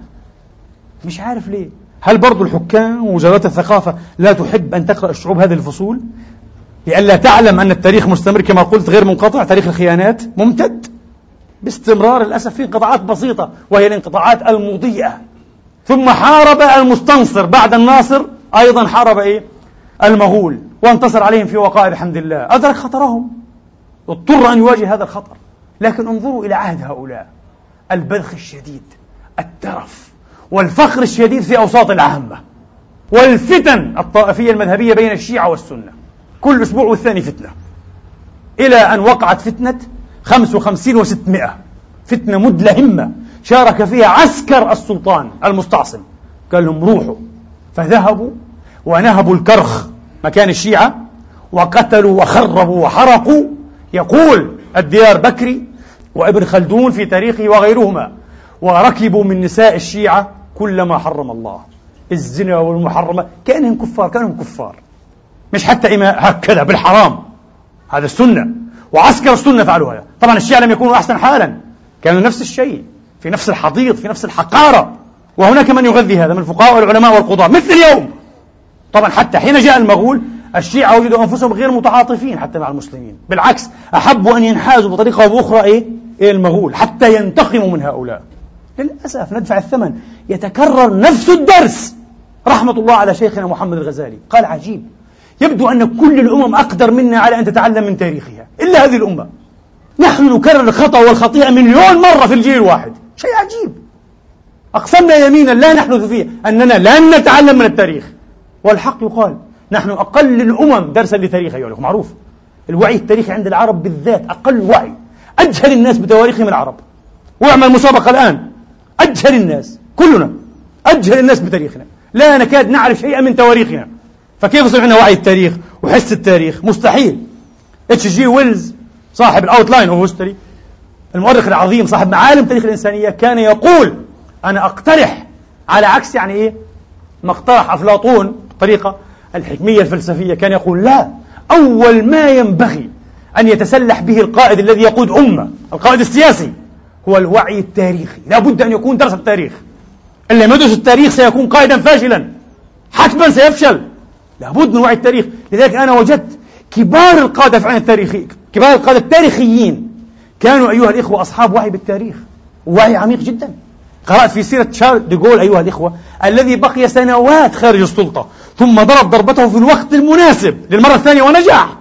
مش عارف ليه. هل برضو الحكام ووزارات الثقافة لا تحب أن تقرأ الشعوب هذه الفصول؟ لئلا تعلم أن التاريخ مستمر كما قلت غير منقطع تاريخ الخيانات ممتد. باستمرار للأسف في انقطاعات بسيطة وهي الانقطاعات المضيئة. ثم حارب المستنصر بعد الناصر أيضا حارب إيه؟ المغول وانتصر عليهم في وقائع بحمد الله أدرك خطرهم؟ اضطر أن يواجه هذا الخطر. لكن انظروا إلى عهد هؤلاء. البذخ الشديد الترف. والفخر الشديد في أوساط العامة والفتن الطائفية المذهبية بين الشيعة والسنة. كل أسبوع والثاني فتنة. إلى أن وقعت فتنة خمس وخمسين وستمائة. فتنة مدلهمة. شارك فيها عسكر السلطان المستعصم. قال لهم روحوا. فذهبوا ونهبوا الكرخ مكان الشيعة وقتلوا وخربوا وحرقوا. يقول الديار بكري وابن خلدون في تاريخه وغيرهما. وركبوا من نساء الشيعة كل ما حرم الله. الزنا والمحرمات كأنهم كفار كأنهم كفار. مش حتى إماء هكذا بالحرام. هذا السنة وعسكر السنة فعلوا هذا. طبعا الشيعة لم يكونوا أحسن حالا. كانوا نفس الشيء. في نفس الحضيض في نفس الحقارة. وهناك من يغذي هذا؟ من الفقهاء والعلماء والقضاة. مثل اليوم. طبعا حتى حين جاء المغول الشيعة وجدوا أنفسهم غير متعاطفين حتى مع المسلمين. بالعكس أحبوا أن ينحازوا بطريقة أو بأخرى إيه؟ إلى المغول. حتى ينتقموا من هؤلاء. للأسف ندفع الثمن. يتكرر نفس الدرس. رحمة الله على شيخنا محمد الغزالي. قال عجيب. يبدو أن كل الأمم أقدر منا على أن تتعلم من تاريخها. إلا هذه الأمة. نحن نكرر الخطأ والخطيئة مليون مرة في الجيل الواحد. شيء عجيب. أقسمنا يمينا لا نحدث فيه أننا لن نتعلم من التاريخ. والحق يقال نحن أقل الأمم درسا لتاريخ أيها الأخوة معروف. الوعي التاريخي عند العرب بالذات أقل وعي. أجهل الناس بتواريخهم العرب. وأعمل مسابقة الآن. أجهل الناس كلنا أجهل الناس بتاريخنا. لا نكاد نعرف شيئا من تواريخنا. فكيف يصير عندنا وعي التاريخ وحس التاريخ؟ مستحيل. اتش جي ويلز صاحب ال Outline of History المؤرخ العظيم صاحب معالم تاريخ الإنسانية كان يقول أنا أقترح على عكس يعني إيه؟ ما اقترح أفلاطون بطريقه الحكمية الفلسفية كان يقول لا أول ما ينبغي أن يتسلح به القائد الذي يقود أمة القائد السياسي. هو الوعي التاريخي. لا بد أن يكون درس التاريخ. اللي ما يدرس التاريخ سيكون قائدا فاشلا. حتما سيفشل. لابد من وعي التاريخ. لذلك أنا وجدت كبار القادة في عين التاريخي كبار القادة التاريخيين كانوا أيها الإخوة أصحاب وعي بالتاريخ. وعي عميق جدا. قرأت في سيرة شارل ديغول أيها الإخوة الذي بقي سنوات خارج السلطة ثم ضرب ضربته في الوقت المناسب للمرة الثانية ونجح.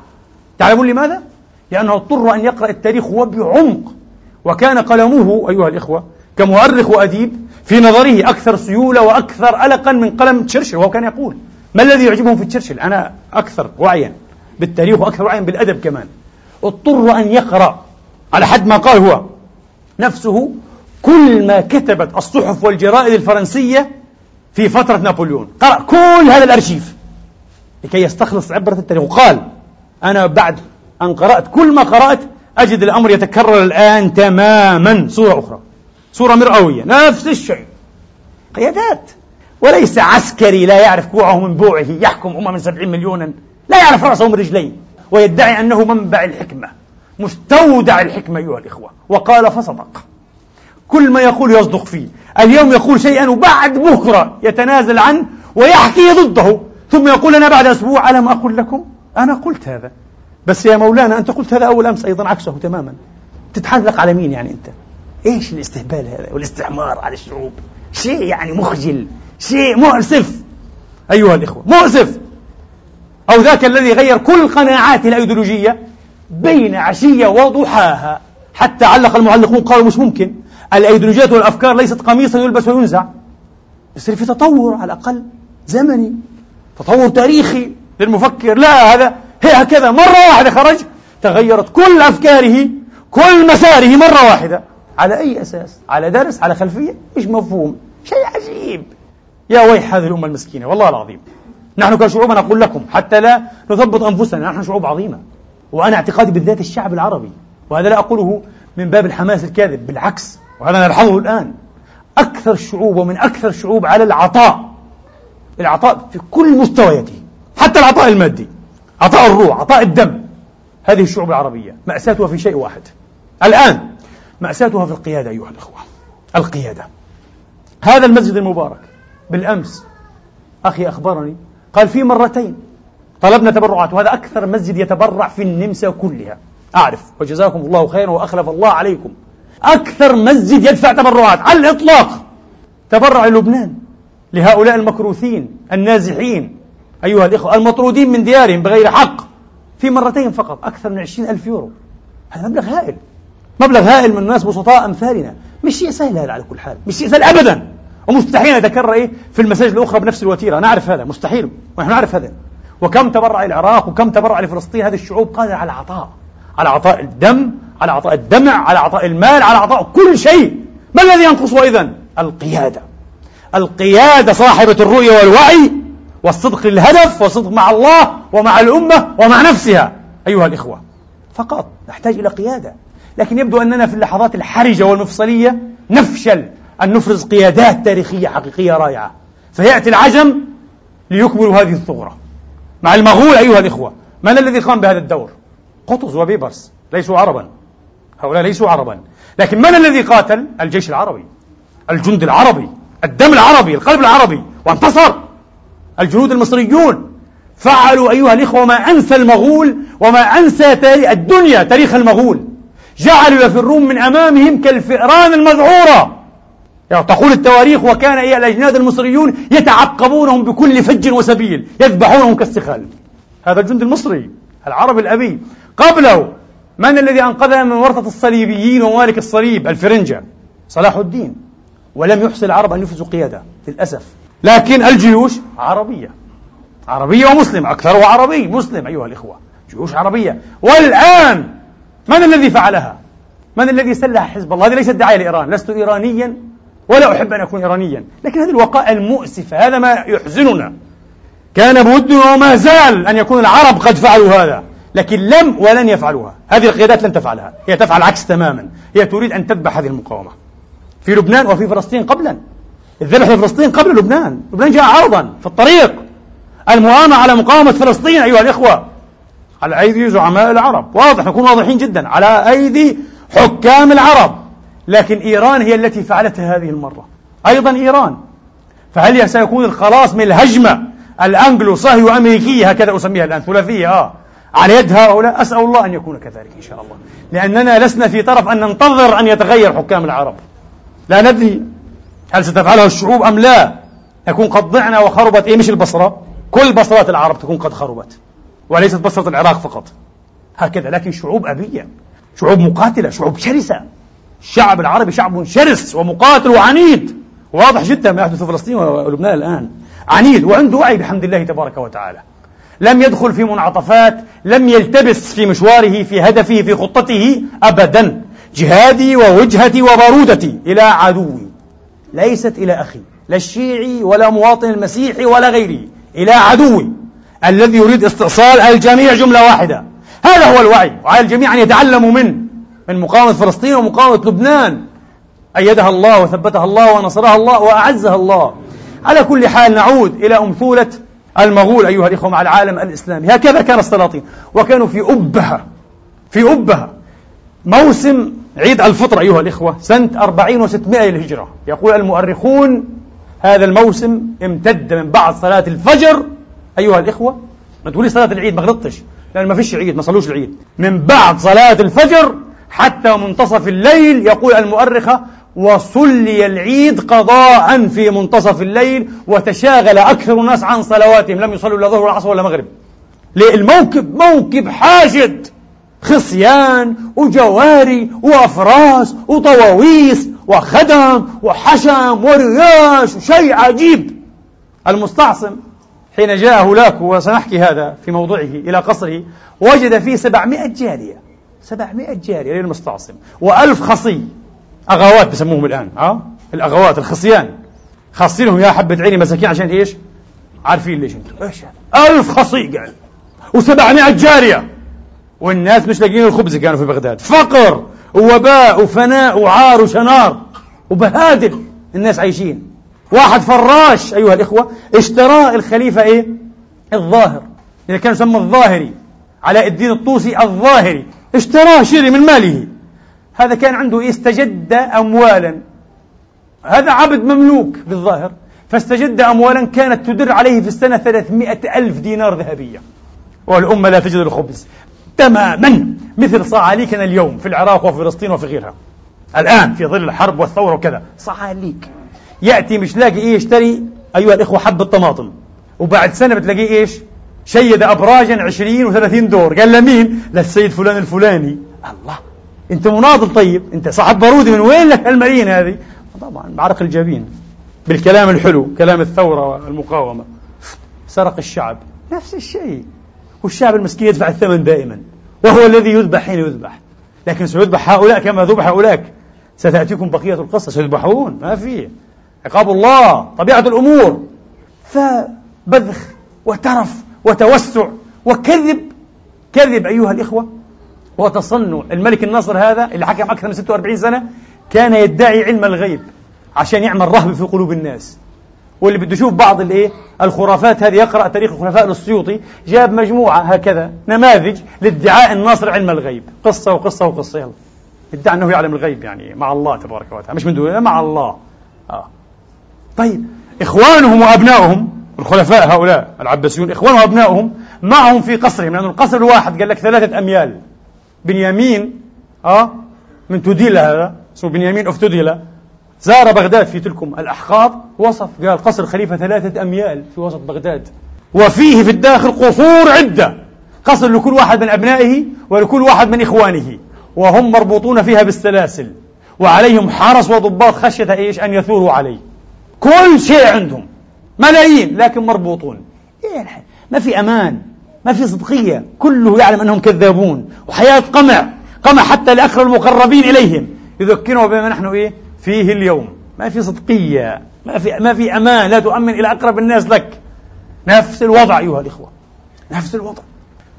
تعلمون لماذا؟ لأنه اضطر أن يقرأ التاريخ وبعمق. وكان قلمه أيها الإخوة كمؤرخ وأديب في نظره أكثر سيولة وأكثر ألقا من قلم تشرشل وهو كان يقول ما الذي يعجبهم في تشرشل؟ أنا أكثر وعيا بالتاريخ وأكثر وعيا بالأدب كمان. اضطر أن يقرأ على حد ما قال هو. نفسه كل ما كتبت الصحف والجرائد الفرنسية في فترة نابليون. قرأ كل هذا الأرشيف لكي يستخلص عبرة التاريخ. وقال أنا بعد أن قرأت كل ما قرأت أجد الأمر يتكرر الآن تماما. صورة أخرى. صورة مرئوية نفس الشيء. قيادات. وليس عسكري لا يعرف كوعه من بوعه. يحكم أمة من سبعين مليونا. لا يعرف رأسه من رجليه ويدعي أنه منبع الحكمة. مستودع الحكمة أيها الإخوة. وقال فصدق. كل ما يقول يصدق فيه. اليوم يقول شيئا وبعد بكرة يتنازل عنه ويحكي ضده. ثم يقول أنا بعد أسبوع ألم أقل لكم؟ أنا قلت هذا. بس يا مولانا أنت قلت هذا أول أمس أيضا عكسه تماما. تتحلق على مين يعني أنت؟ إيش الاستهبال هذا والاستعمار على الشعوب؟ شيء يعني مخجل شيء مؤسف. أيها الإخوة مؤسف. أو ذاك الذي غير كل قناعاته الأيديولوجية بين عشية وضحاها. حتى علق المعلقون قالوا مش ممكن. الأيديولوجيات والأفكار ليست قميصا يلبس وينزع. يصير في تطور على الأقل زمني تطور تاريخي. للمفكر لا هذا هي هكذا مرة واحدة خرج تغيرت كل أفكاره كل مساره مرة واحدة. على أي أساس؟ على درس؟ على خلفية؟ مش مفهوم؟ شيء عجيب. يا ويح هذه الأمة المسكينة والله العظيم. نحن كشعوب نقول لكم حتى لا نثبط أنفسنا نحن شعوب عظيمة. وأنا اعتقادي بالذات الشعب العربي. وهذا لا أقوله من باب الحماس الكاذب بالعكس. وهذا نلحظه الآن. أكثر الشعوب ومن أكثر الشعوب على العطاء العطاء في كل مستوياته. حتى العطاء المادي عطاء الروح عطاء الدم. هذه الشعوب العربية مأساتها في شيء واحد. الآن مأساتها في القيادة أيها الأخوة. القيادة. هذا المسجد المبارك. بالأمس أخي أخبرني قال في مرتين طلبنا تبرعات وهذا أكثر مسجد يتبرع في النمسا كلها. أعرف. وجزاكم الله خيرا وأخلف الله عليكم. أكثر مسجد يدفع تبرعات. على الإطلاق. تبرع لبنان لهؤلاء المكروثين النازحين. أيها الإخوة المطرودين من ديارهم بغير حق في مرتين فقط أكثر من عشرين ألف يورو. هذا مبلغ هائل. مبلغ هائل من الناس بسطاء أمثالنا. مش شيء سهل هذا على كل حال. مش شيء سهل أبدا. ومستحيل يتكرر إيه؟ في المساجد الأخرى بنفس الوتيرة. نعرف هذا مستحيل. ونحن نعرف هذا. وكم تبرع العراق وكم تبرع لفلسطين هذه الشعوب؟ قادرة على العطاء على عطاء الدم على عطاء الدمع على عطاء المال على عطاء كل شيء. ما الذي ينقص إذا القيادة. القيادة صاحبة الرؤية والوعي. والصدق للهدف والصدق مع الله ومع الأمة ومع نفسها. أيها الإخوة فقط نحتاج إلى قيادة. لكن يبدو أننا في اللحظات الحرجة والمفصلية نفشل أن نفرز قيادات تاريخية حقيقية رائعة. فيأتي العجم ليكملوا هذه الثغرة. مع المغول أيها الإخوة من الذي قام بهذا الدور؟ قطز وبيبرس ليسوا عربا. هؤلاء ليسوا عربا. لكن من الذي قاتل؟ الجيش العربي الجند العربي الدم العربي القلب العربي وانتصر. الجنود المصريون. فعلوا أيها الإخوة وما أنسى المغول وما أنسى الدنيا تاريخ المغول. جعلوا يفرون من أمامهم كالفئران المذعورة. تقول التواريخ وكان إيه الأجناد المصريون يتعقبونهم بكل فج وسبيل يذبحونهم كالسخال. هذا الجند المصري العربي الأبي. قبله من الذي أنقذنا من ورطة الصليبيين ومالك الصليب؟ الفرنجة. صلاح الدين. ولم يحسن العرب أن يفرزوا قيادة للأسف. لكن الجيوش عربية. عربية ومسلم أكثرها عربي مسلم أيها الإخوة. جيوش عربية. والآن من الذي فعلها؟ من الذي سلح حزب الله؟ هذه ليست دعاية لإيران. لست إيرانيا ولا أحب أن أكون إيرانيا. لكن هذه الوقائع المؤسفة هذا ما يحزننا. كان بودنا وما زال أن يكون العرب قد فعلوا هذا لكن لم ولن يفعلوها. هذه القيادات لن تفعلها. هي تفعل عكس تماما. هي تريد أن تذبح هذه المقاومة في لبنان وفي فلسطين قبلا. الذبح في فلسطين قبل لبنان. لبنان جاء عرضا في الطريق. المؤامرة على مقاومة فلسطين أيها الإخوة. على أيدي زعماء العرب. واضح نكون واضحين جدا. على أيدي حكام العرب. لكن إيران هي التي فعلتها هذه المرة. أيضا إيران. فهل سيكون الخلاص من الهجمة الأنجلو صهيو أمريكية هكذا أسميها الآن ثلاثية آه على يد هؤلاء؟ أسأل الله أن يكون كذلك إن شاء الله. لأننا لسنا في طرف أن ننتظر أن يتغير حكام العرب. لا ندري. هل ستفعلها الشعوب أم لا؟ يكون قد ضعنا وخربت. إيه مش البصرة. كل بصرات العرب تكون قد خربت. وليست بصرة العراق فقط. هكذا. لكن شعوب أبية. شعوب مقاتلة. شعوب شرسة. الشعب العربي شعب شرس ومقاتل وعنيد. واضح جدا ما يحدث في فلسطين ولبنان الآن. عنيد. وعنده وعي بحمد الله تبارك وتعالى. لم يدخل في منعطفات. لم يلتبس في مشواره في هدفه في خطته أبدا. جهادي ووجهتي وبارودتي إلى عدوي. ليست إلى أخي لا الشيعي ولا مواطن المسيحي ولا غيره إلى عدوي الذي يريد استئصال الجميع جملة واحدة. هذا هو الوعي وعلى الجميع أن يتعلموا منه من مقاومة فلسطين ومقاومة لبنان. أيدها الله وثبتها الله ونصرها الله وأعزها الله. على كل حال نعود إلى أمثولة المغول أيها الإخوة مع العالم الإسلامي. هكذا كان السلاطين وكانوا في أبهة في أبهة. موسم عيد الفطر أيها الإخوة سنة أربعين وستمائة للهجرة. يقول المؤرخون هذا الموسم امتد من بعد صلاة الفجر أيها الإخوة. ما تقولي صلاة العيد ما غلطتش لأن ما فيش عيد ما صلوش العيد. من بعد صلاة الفجر حتى منتصف الليل يقول المؤرخة وصلي العيد قضاء في منتصف الليل وتشاغل أكثر الناس عن صلواتهم. لم يصلوا لا ظهر ولا عصر ولا مغرب. الموكب موكب حاشد. خصيان وجواري وأفراس وطواويس وخدم وحشم ورياش شيء عجيب. المستعصم حين جاء هولاك وسنحكي هذا في موضعه إلى قصره وجد فيه سبعمائة جارية. سبعمائة جارية للمستعصم وألف خصي. أغوات بسموهم الآن أه؟ الأغوات الخصيان. خاصينهم يا حبة عيني مساكين عشان إيش؟ عارفين ليش أنتم. إيش ألف خصي قال. وسبعمائة جارية. والناس مش لاقيين الخبز كانوا في بغداد. فقر ووباء وفناء وعار وشنار. وبهادل الناس عايشين. واحد فراش أيها الإخوة اشترى الخليفة إيه؟ الظاهر. إذا كان يسمى الظاهري. علاء الدين الطوسي الظاهري. اشتراه شري من ماله. هذا كان عنده استجد أموالا. هذا عبد مملوك بالظاهر. فاستجد أموالا كانت تدر عليه في السنة ثلاثمائة ألف دينار ذهبية. والأمة لا تجد الخبز. تماما مثل صعاليكنا اليوم في العراق وفي فلسطين وفي غيرها. الآن في ظل الحرب والثورة وكذا. صعاليك. يأتي مش لاقي إيه يشتري أيها الإخوة حبة طماطم وبعد سنة بتلاقيه إيش؟ شيد أبراجا عشرين وثلاثين دور. قال لمين للسيد فلان الفلاني. الله. أنت مناضل طيب. أنت صاحب بارودي من وين لك الملايين هذه؟ طبعا بعرق الجبين. بالكلام الحلو كلام الثورة والمقاومة سرق الشعب. نفس الشيء. والشعب المسكين يدفع الثمن دائما وهو الذي يذبح حين يذبح. لكن سيذبح هؤلاء كما ذبح هؤلاء. ستأتيكم بقية القصة سيذبحون. ما في. عقاب الله طبيعة الأمور. فبذخ وترف وتوسع وكذب. كذب أيها الإخوة. وتصنع. الملك الناصر هذا اللي حكم أكثر من 46 سنة كان يدعي علم الغيب عشان يعمل رهب في قلوب الناس. واللي بده يشوف بعض الايه؟ الخرافات. هذه يقرأ تاريخ الخلفاء للسيوطي جاب مجموعة هكذا نماذج لادعاء الناصر علم الغيب. قصة وقصة وقصة يلا. ادعى أنه يعلم الغيب يعني مع الله تبارك وتعالى. مش من دونه مع الله. آه. طيب إخوانهم وأبنائهم الخلفاء هؤلاء العباسيون إخوانهم وأبنائهم معهم في قصرهم. لأنه القصر الواحد قال لك ثلاثة أميال. بنيامين آه من توديلا هذا اسمه بنيامين اوف توديلا زار بغداد في تلكم الأحقاب وصف قال قصر خليفة ثلاثة أميال في وسط بغداد. وفيه في الداخل قصور عدة قصر لكل واحد من أبنائه ولكل واحد من إخوانه وهم مربوطون فيها بالسلاسل وعليهم حرس وضباط خشية إيش؟ أن يثوروا عليه. كل شيء عندهم ملايين لكن مربوطون. إيه ما في أمان ما في صدقية كله يعلم أنهم كذابون وحياة قمع قمع حتى لأقرب المقربين إليهم يذكرهم بما نحن إيه؟ فيه اليوم. ما في صدقية ما في ما في أمان لا تؤمن إلى أقرب الناس لك. نفس الوضع أيها الإخوة. نفس الوضع.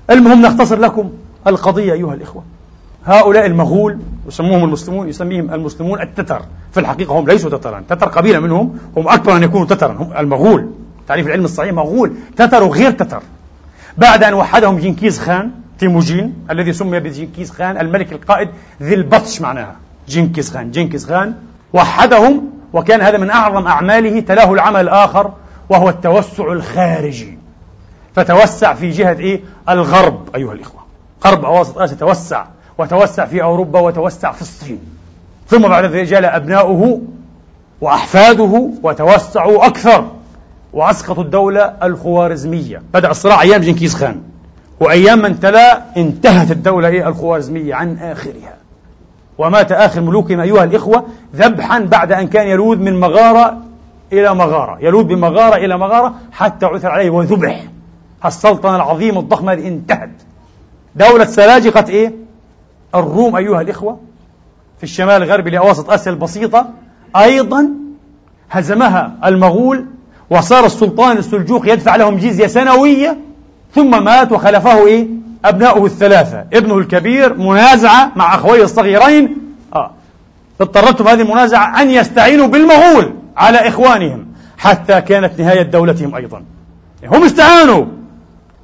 المهم نختصر لكم القضية أيها الإخوة. هؤلاء المغول يسموهم المسلمون يسميهم المسلمون التتر. في الحقيقة هم ليسوا تترا تتر قبيلة منهم هم أكبر أن يكونوا تترا هم المغول. تعريف العلم الصحيح مغول. تتر وغير تتر. بعد أن وحدهم جنكيز خان تيموجين الذي سمي بجنكيز خان الملك القائد ذي البطش معناها. جنكيز خان. جنكيز خان وحدهم وكان هذا من أعظم أعماله تلاه العمل الآخر وهو التوسع الخارجي. فتوسع في جهة إيه؟ الغرب أيها الإخوة. غرب أواسط آسيا توسع وتوسع في أوروبا وتوسع في الصين. ثم بعد ذلك جاء أبناؤه وأحفاده وتوسعوا أكثر وأسقطوا الدولة الخوارزمية. بدأ الصراع أيام جنكيز خان وأيام من تلا انتهت الدولة إيه؟ الخوارزمية عن آخرها. ومات آخر ملوكهم أيها الإخوة ذبحا بعد أن كان يلوذ من مغارة إلى مغارة يلوذ بمغارة إلى مغارة حتى عثر عليه وذبح السلطنة العظيمة الضخمة هذه انتهت دولة سلاجقة إيه؟ الروم أيها الإخوة في الشمال الغربي لأواسط آسيا البسيطة أيضا هزمها المغول وصار السلطان السلجوق يدفع لهم جزية سنوية ثم مات وخلفه إيه؟ أبناؤه الثلاثة. ابنه الكبير منازعة مع أخويه الصغيرين. آه. اضطرتهم هذه المنازعة أن يستعينوا بالمغول على إخوانهم حتى كانت نهاية دولتهم أيضا. هم استعانوا.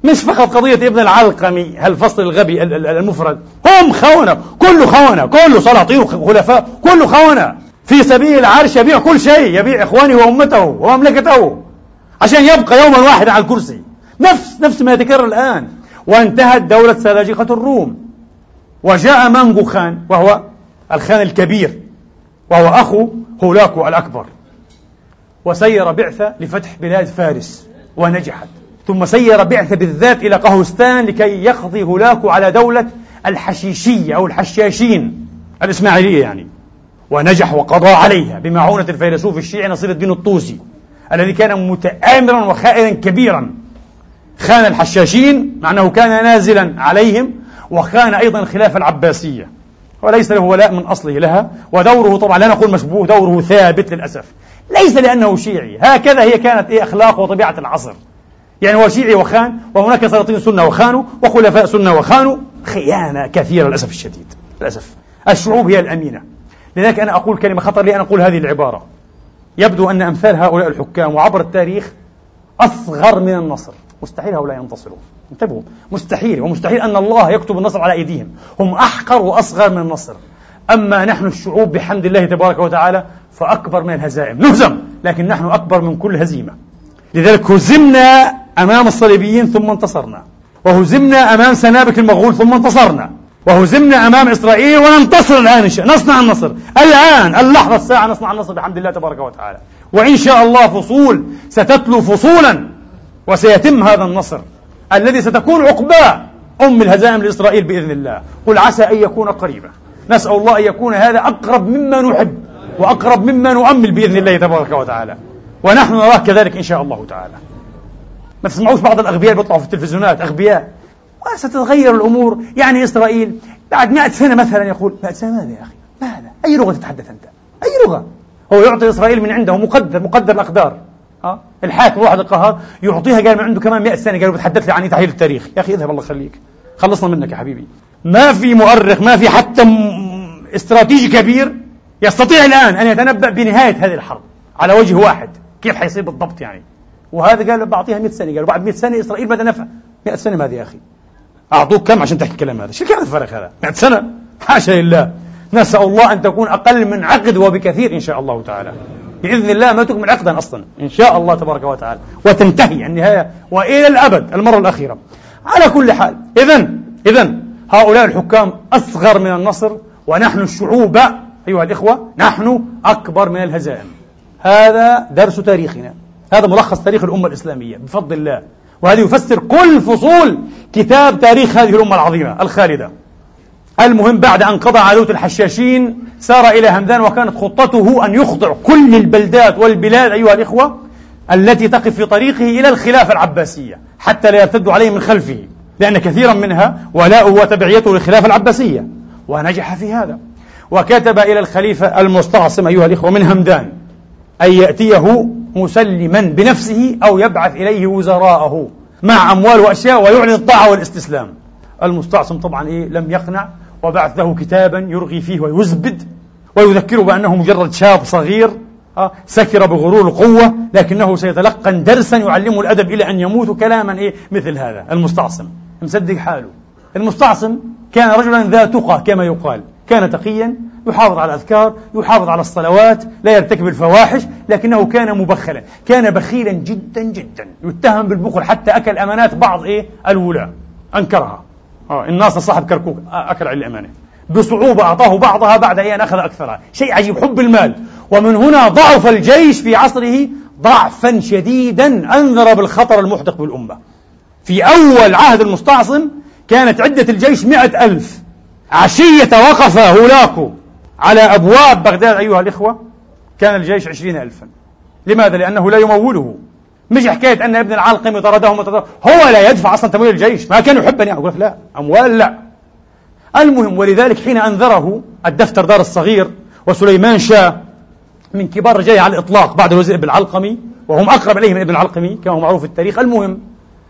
مش فقط قضية ابن العلقمي هالفصل الغبي المفرد. هم خونة. كله خونة. كله سلاطين وخلفاء. كله خونة. في سبيل العرش يبيع كل شيء. يبيع إخوانه وأمته ومملكته. عشان يبقى يوما واحدا على الكرسي. نفس نفس ما يتكرر الآن. وانتهت دولة سلاجقة الروم. وجاء مانجو خان وهو الخان الكبير وهو أخو هولاكو الأكبر. وسير بعثة لفتح بلاد فارس ونجحت. ثم سير بعثة بالذات إلى قهوستان لكي يقضي هولاكو على دولة الحشيشية أو الحشاشين الإسماعيلية يعني. ونجح وقضى عليها بمعونة الفيلسوف الشيعي نصير الدين الطوسي الذي كان متآمرا وخائنا كبيرا. خان الحشاشين مع أنه كان نازلا عليهم وخان أيضا الخلافة العباسية. وليس له ولاء من أصله لها ودوره طبعا لا نقول مشبوه دوره ثابت للأسف. ليس لأنه شيعي. هكذا هي كانت إيه أخلاق وطبيعة العصر. يعني هو شيعي وخان وهناك سلاطين سنة وخانوا وخلفاء سنة وخانوا. خيانة كثيرة للأسف الشديد. للأسف. الشعوب هي الأمينة. لذلك أنا أقول كلمة خطر لي أن أقول هذه العبارة. يبدو أن أمثال هؤلاء الحكام وعبر التاريخ أصغر من النصر. مستحيل هؤلاء ينتصروا. انتبهوا. مستحيل ومستحيل أن الله يكتب النصر على أيديهم. هم أحقر وأصغر من النصر. أما نحن الشعوب بحمد الله تبارك وتعالى فأكبر من الهزائم. نهزم لكن نحن أكبر من كل هزيمة. لذلك هزمنا أمام الصليبيين ثم انتصرنا. وهزمنا أمام سنابك المغول ثم انتصرنا. وهزمنا أمام إسرائيل وننتصر الآن إن شاء نصنع النصر. الآن اللحظة الساعة نصنع النصر بحمد الله تبارك وتعالى. وإن شاء الله فصول ستتلو فصولا وسيتم هذا النصر الذي ستكون عقباه أم الهزائم لإسرائيل بإذن الله. قل عسى أن يكون قريبا. نسأل الله أن يكون هذا أقرب مما نحب وأقرب مما نؤمل بإذن الله تبارك وتعالى. ونحن نراه كذلك إن شاء الله تعالى. ما تسمعوش بعض الأغبياء بيطلعوا في التلفزيونات أغبياء. وستتغير الأمور. يعني إسرائيل بعد مئة سنة مثلا يقول مئة سنة ماذا يا أخي؟ ماذا؟ أي لغة تتحدث أنت؟ أي لغة؟ هو يعطي إسرائيل من عنده مقدر مقدر الأقدار. ها الحاكم واحد القهار يعطيها قال من عنده كمان 100 سنة قال بتحدث لي عن تحليل التاريخ. يا أخي اذهب الله يخليك. خلصنا منك يا حبيبي. ما في مؤرخ ما في حتى استراتيجي كبير يستطيع الآن أن يتنبأ بنهاية هذه الحرب على وجه واحد. كيف حيصير بالضبط يعني؟ وهذا قال بعطيها 100 سنة قال بعد 100 سنة إسرائيل بدأ نفع. 100 سنة ماذا يا أخي؟ أعطوك كم عشان تحكي الكلام هذا؟ شو كان الفرق هذا؟ 100 سنة؟ حاشا لله. نسأل الله أن تكون أقل من عقد وبكثير إن شاء الله تعالى. بإذن الله ما تكمل عقدا أصلا إن شاء الله تبارك وتعالى. وتنتهي النهاية وإلى الأبد المرة الأخيرة. على كل حال إذا إذا هؤلاء الحكام أصغر من النصر ونحن الشعوب أيها الإخوة نحن أكبر من الهزائم. هذا درس تاريخنا. هذا ملخص تاريخ الأمة الإسلامية بفضل الله. وهذا يفسر كل فصول كتاب تاريخ هذه الأمة العظيمة الخالدة. المهم بعد أن قضى عدوة الحشاشين سار إلى همدان وكانت خطته أن يخضع كل البلدات والبلاد أيها الإخوة التي تقف في طريقه إلى الخلافة العباسية حتى لا يرتدوا عليه من خلفه لأن كثيرا منها ولاؤه وتبعيته للخلافة العباسية. ونجح في هذا. وكتب إلى الخليفة المستعصم أيها الإخوة من همدان أن يأتيه مسلما بنفسه أو يبعث إليه وزراءه مع أموال وأشياء ويعلن الطاعة والإستسلام. المستعصم طبعا إيه لم يقنع وبعث له كتابا يرغي فيه ويزبد ويذكره بأنه مجرد شاب صغير آه، سكر بغرور القوة لكنه سيتلقن درسا يعلمه الأدب إلى أن يموت كلاما إيه مثل هذا المستعصم. مصدق حاله. المستعصم كان رجلا ذا تقى كما يقال. كان تقيا يحافظ على الأذكار يحافظ على الصلوات لا يرتكب الفواحش لكنه كان مبخلا كان بخيلا جدا جدا. يتهم بالبخل حتى أكل أمانات بعض إيه الولاة أنكرها. آه الناصر صاحب كركوك أكل على الأمانة. بصعوبة أعطاه بعضها بعد أن أخذ أكثرها. شيء عجيب حب المال. ومن هنا ضعف الجيش في عصره ضعفا شديدا. أنذر بالخطر المحدق بالأمة. في أول عهد المستعصم كانت عدة الجيش مئة ألف. عشية وقف هولاكو على أبواب بغداد أيها الإخوة. كان الجيش عشرين ألفا. لماذا؟ لأنه لا يموله. مش حكاية أن ابن العلقمي طردهم هو لا يدفع أصلا تمويل الجيش. ما كان يحب أن يقول لا. أموال لا. المهم ولذلك حين أنذره الدفتر دار الصغير وسليمان شاه من كبار رجال على الإطلاق بعد الوزير ابن العلقمي وهم أقرب إليه من ابن العلقمي كما هو معروف في التاريخ. المهم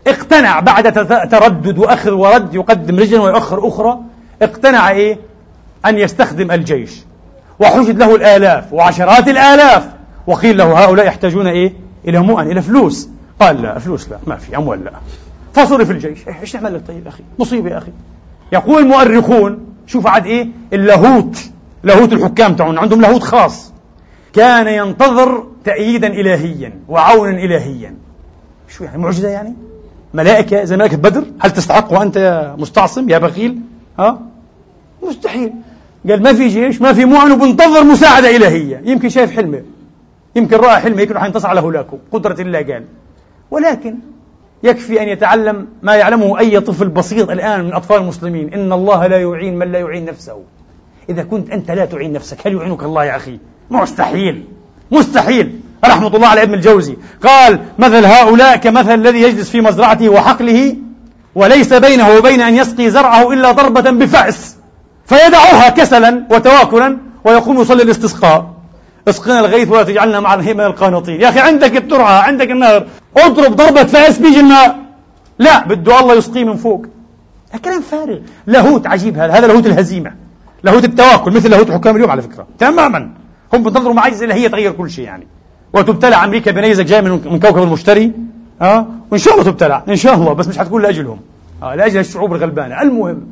اقتنع بعد تردد وأخذ ورد يقدم رجلا ويؤخر أخرى اقتنع إيه؟ أن يستخدم الجيش. وحشد له الآلاف وعشرات الآلاف. وقيل له هؤلاء يحتاجون إيه؟ إلى مؤن إلى فلوس. قال لا فلوس لا ما في أموال لا. فصرف الجيش. إيش نعمل لك طيب أخي؟ مصيبة يا أخي. يقول المؤرخون شوف عاد إيه؟ اللاهوت. لاهوت الحكام تعون عندهم لاهوت خاص. كان ينتظر تأييدا إلهيا وعونا إلهيا. شو يعني معجزة يعني؟ ملائكة زي ملائكة بدر؟ هل تستحق وأنت يا مستعصم يا بخيل؟ ها؟ مستحيل. قال ما في جيش ما في معن وبنتظر مساعدة إلهية. يمكن شايف حلمه. يمكن رأى حلمه يمكن راح ينتصر على هولاكو قدرة الله قال. ولكن يكفي أن يتعلم ما يعلمه أي طفل بسيط الآن من أطفال المسلمين إن الله لا يعين من لا يعين نفسه. إذا كنت أنت لا تعين نفسك هل يعينك الله يا أخي؟ مستحيل مستحيل. رحمة الله على ابن الجوزي. قال مثل هؤلاء كمثل الذي يجلس في مزرعته وحقله وليس بينه وبين أن يسقي زرعه إلا ضربة بفأس فيدعوها كسلا وتواكلا ويقوم يصلي الاستسقاء. اسقنا الغيث ولا تجعلنا مع الهيم من القانطين. يا أخي عندك الترعة عندك النهر اضرب ضربة فأس بيجي الماء. لا بده الله يسقيه من فوق. كلام فارغ. لاهوت عجيب هذا. هذا لاهوت الهزيمة. لاهوت التواكل مثل لاهوت حكام اليوم على فكرة. تماما. هم بينتظروا معجزة اللي هي تغير كل شيء يعني. وتبتلع أمريكا بنيزك جاي من, من كوكب المشتري. آه؟ وإن شاء الله تبتلع إن شاء الله. بس مش حتكون لأجلهم. آه لأجل الشعوب الغلبانة. المهم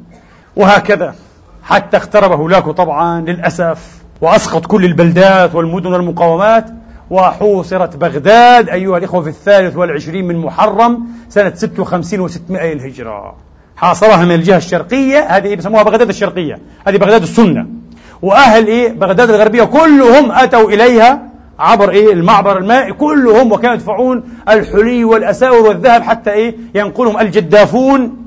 وهكذا. حتى اقترب هولاكو طبعا للأسف. وأسقط كل البلدات والمدن والمقاومات وحوصرت بغداد أيها الإخوة في الثالث والعشرين من محرم سنة 56 وستمائة الهجرة حاصرها من الجهة الشرقية هذه بسموها بغداد الشرقية هذه بغداد السنة. وأهل إيه بغداد الغربية كلهم أتوا إليها عبر إيه المعبر المائي كلهم وكانوا يدفعون الحلي والأساور والذهب حتى إيه ينقلهم الجدافون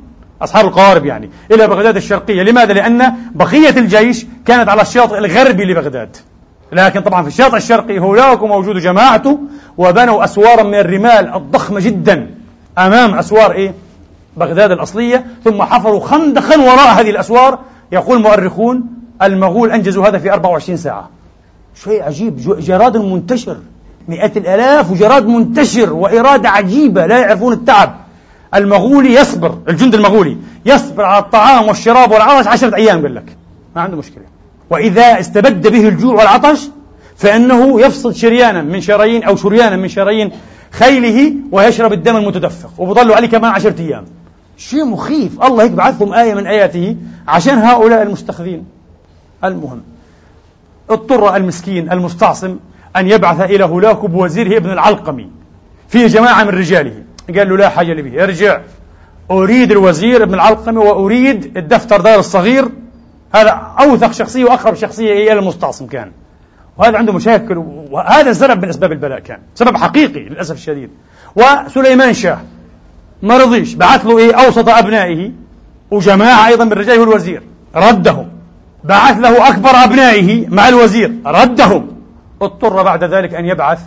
أصحاب القوارب يعني إلى بغداد الشرقية. لماذا؟ لأن بقية الجيش كانت على الشاطئ الغربي لبغداد. لكن طبعا في الشاطئ الشرقي هناك موجود جماعته وبنوا أسوارا من الرمال الضخمة جدا أمام أسوار إيه؟ بغداد الأصلية. ثم حفروا خندقا وراء هذه الأسوار. يقول المؤرخون المغول أنجزوا هذا في 24 ساعة. شيء عجيب. جراد منتشر. مئات الآلاف وجراد منتشر وإرادة عجيبة. لا يعرفون التعب. المغولي يصبر الجند المغولي يصبر على الطعام والشراب والعطش عشرة أيام قال لك. ما عنده مشكلة. وإذا استبد به الجوع والعطش فإنه يفصل شريانا من شرايين أو شريانا من شرايين خيله ويشرب الدم المتدفق. وبضلوا عليه كمان عشرة أيام. شيء مخيف. الله يبعث لهم آية من آياته عشان هؤلاء المستخذين. المهم اضطر المسكين المستعصم أن يبعث إلى هولاك بوزيره ابن العلقمي فيه جماعة من رجاله. قال له لا حاجة لي به ارجع. أريد الوزير ابن العلقمي وأريد الدفتر دار الصغير. هذا أوثق شخصية وأقرب شخصية إلى المستعصم كان. وهذا عنده مشاكل وهذا سبب من أسباب البلاء كان. سبب حقيقي للأسف الشديد. وسليمان شاه ما رضيش بعث له إيه؟ أوسط أبنائه وجماعة أيضا من رجاله الوزير. ردهم. بعث له أكبر أبنائه مع الوزير. ردهم. اضطر بعد ذلك أن يبعث